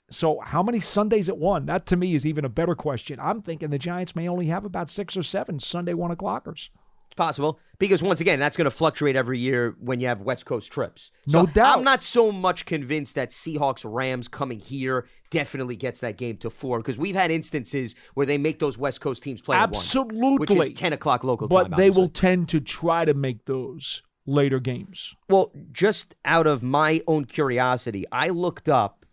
So, how many Sundays at one? That to me is even a better question. I'm thinking the Giants may only have about six or seven Sunday one o'clockers. Possible because once again, that's going to fluctuate every year when you have West Coast trips. No doubt. I'm not so much convinced that Seahawks Rams coming here definitely gets that game to four because we've had instances where they make those West Coast teams play at one, Absolutely. which is ten o'clock local but time. they obviously. will tend to try to make those later games. Well, just out of my own curiosity, I looked up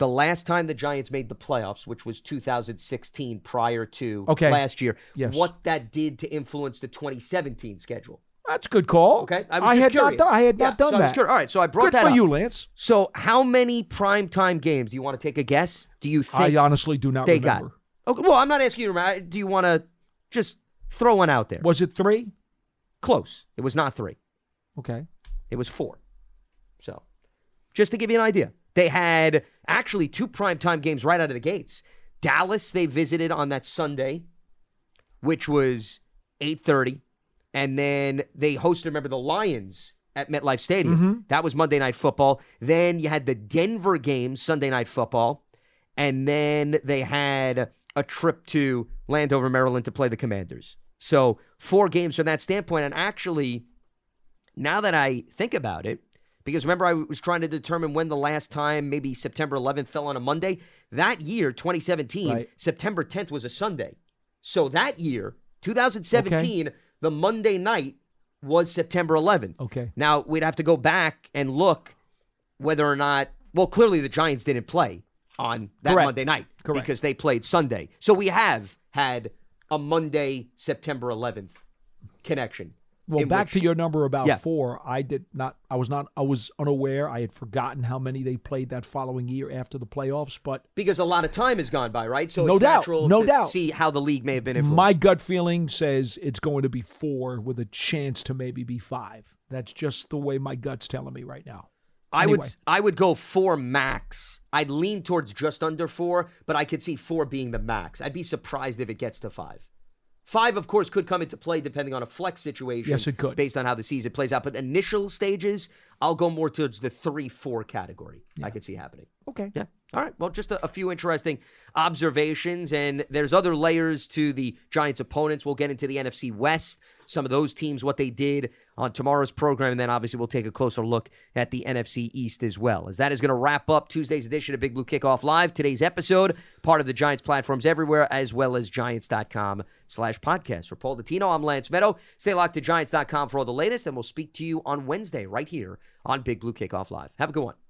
the last time the Giants made the playoffs, which was 2016, prior to Okay. last year. Yes. What that did to influence the 2017 schedule. That's a good call. Okay, I, I had curious. not done. I had Yeah, done so that. All right, so I brought Good that for up. you, Lance. So, how many primetime games do you want to take a guess? Do you think I honestly do not they remember. got? Okay, well, I'm not asking you to remember. Do you want to just throw one out there? Was it three? Close. It was not three. Okay. It was four. So, just to give you an idea, they had actually two primetime games right out of the gates. Dallas, they visited on that Sunday, which was 8:30, and then they hosted. Remember the Lions at MetLife Stadium. Mhm. That was Monday Night Football. Then you had the Denver game Sunday Night Football, and then they had a trip to Landover, Maryland, to play the Commanders. So four games from that standpoint, and actually now that I think about it, because remember I was trying to determine when the last time maybe September 11th fell on a Monday. That year, 2017, Right. September 10th was a Sunday. So that year, 2017, the Monday night was September 11th. Okay. Now we'd have to go back and look whether or not. Well, clearly the Giants didn't play on that Correct. Monday night Correct. because they played Sunday. So we have had a Monday, September 11th connection. Well, back which- to your number about Yeah. four. I did not. I was not. I was unaware. I had forgotten how many they played that following year after the playoffs. But because a lot of time has gone by, right? So No it's doubt, natural no to doubt. see how the league may have been influenced. my gut feeling says it's going to be four with a chance to maybe be five. That's just the way my gut's telling me right now. I Anyway. would I would go four max. I'd lean towards just under four, but I could see four being the max. I'd be surprised if it gets to five. Five, of course, could come into play depending on a flex situation. Yes, it could. Based on how the season plays out. But initial stages, I'll go more towards the three, four category. I could see happening. Okay. Yeah. All right. Well, just a, a few interesting observations, and there's other layers to the Giants' opponents. We'll get into the NFC West, some of those teams, what they did on tomorrow's program, and then obviously we'll take a closer look at the NFC East as well. As that is going to wrap up Tuesday's edition of Big Blue Kickoff Live. Today's episode, part of the Giants platforms everywhere, as well as Giants.com slash podcast. For Paul Dottino, I'm Lance Medow. Stay locked to Giants.com for all the latest, and we'll speak to you on Wednesday right here on Big Blue Kickoff Live. Have a good one.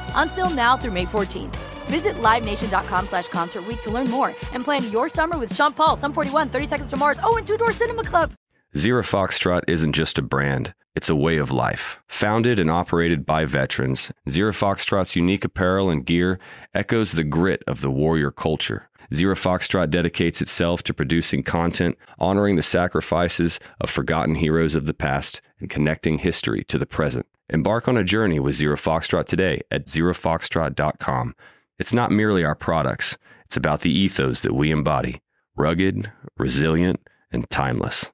Until now through May 14th. Visit LiveNation.com slash Concert to learn more and plan your summer with Sean Paul, Sum 41, 30 Seconds to Mars, oh, and Two Door Cinema Club. Zero Foxtrot isn't just a brand, it's a way of life. Founded and operated by veterans, Zero Foxtrot's unique apparel and gear echoes the grit of the warrior culture. Zero Foxtrot dedicates itself to producing content, honoring the sacrifices of forgotten heroes of the past, and connecting history to the present. Embark on a journey with Zero Foxtrot today at zerofoxtrot.com. It's not merely our products, it's about the ethos that we embody rugged, resilient, and timeless.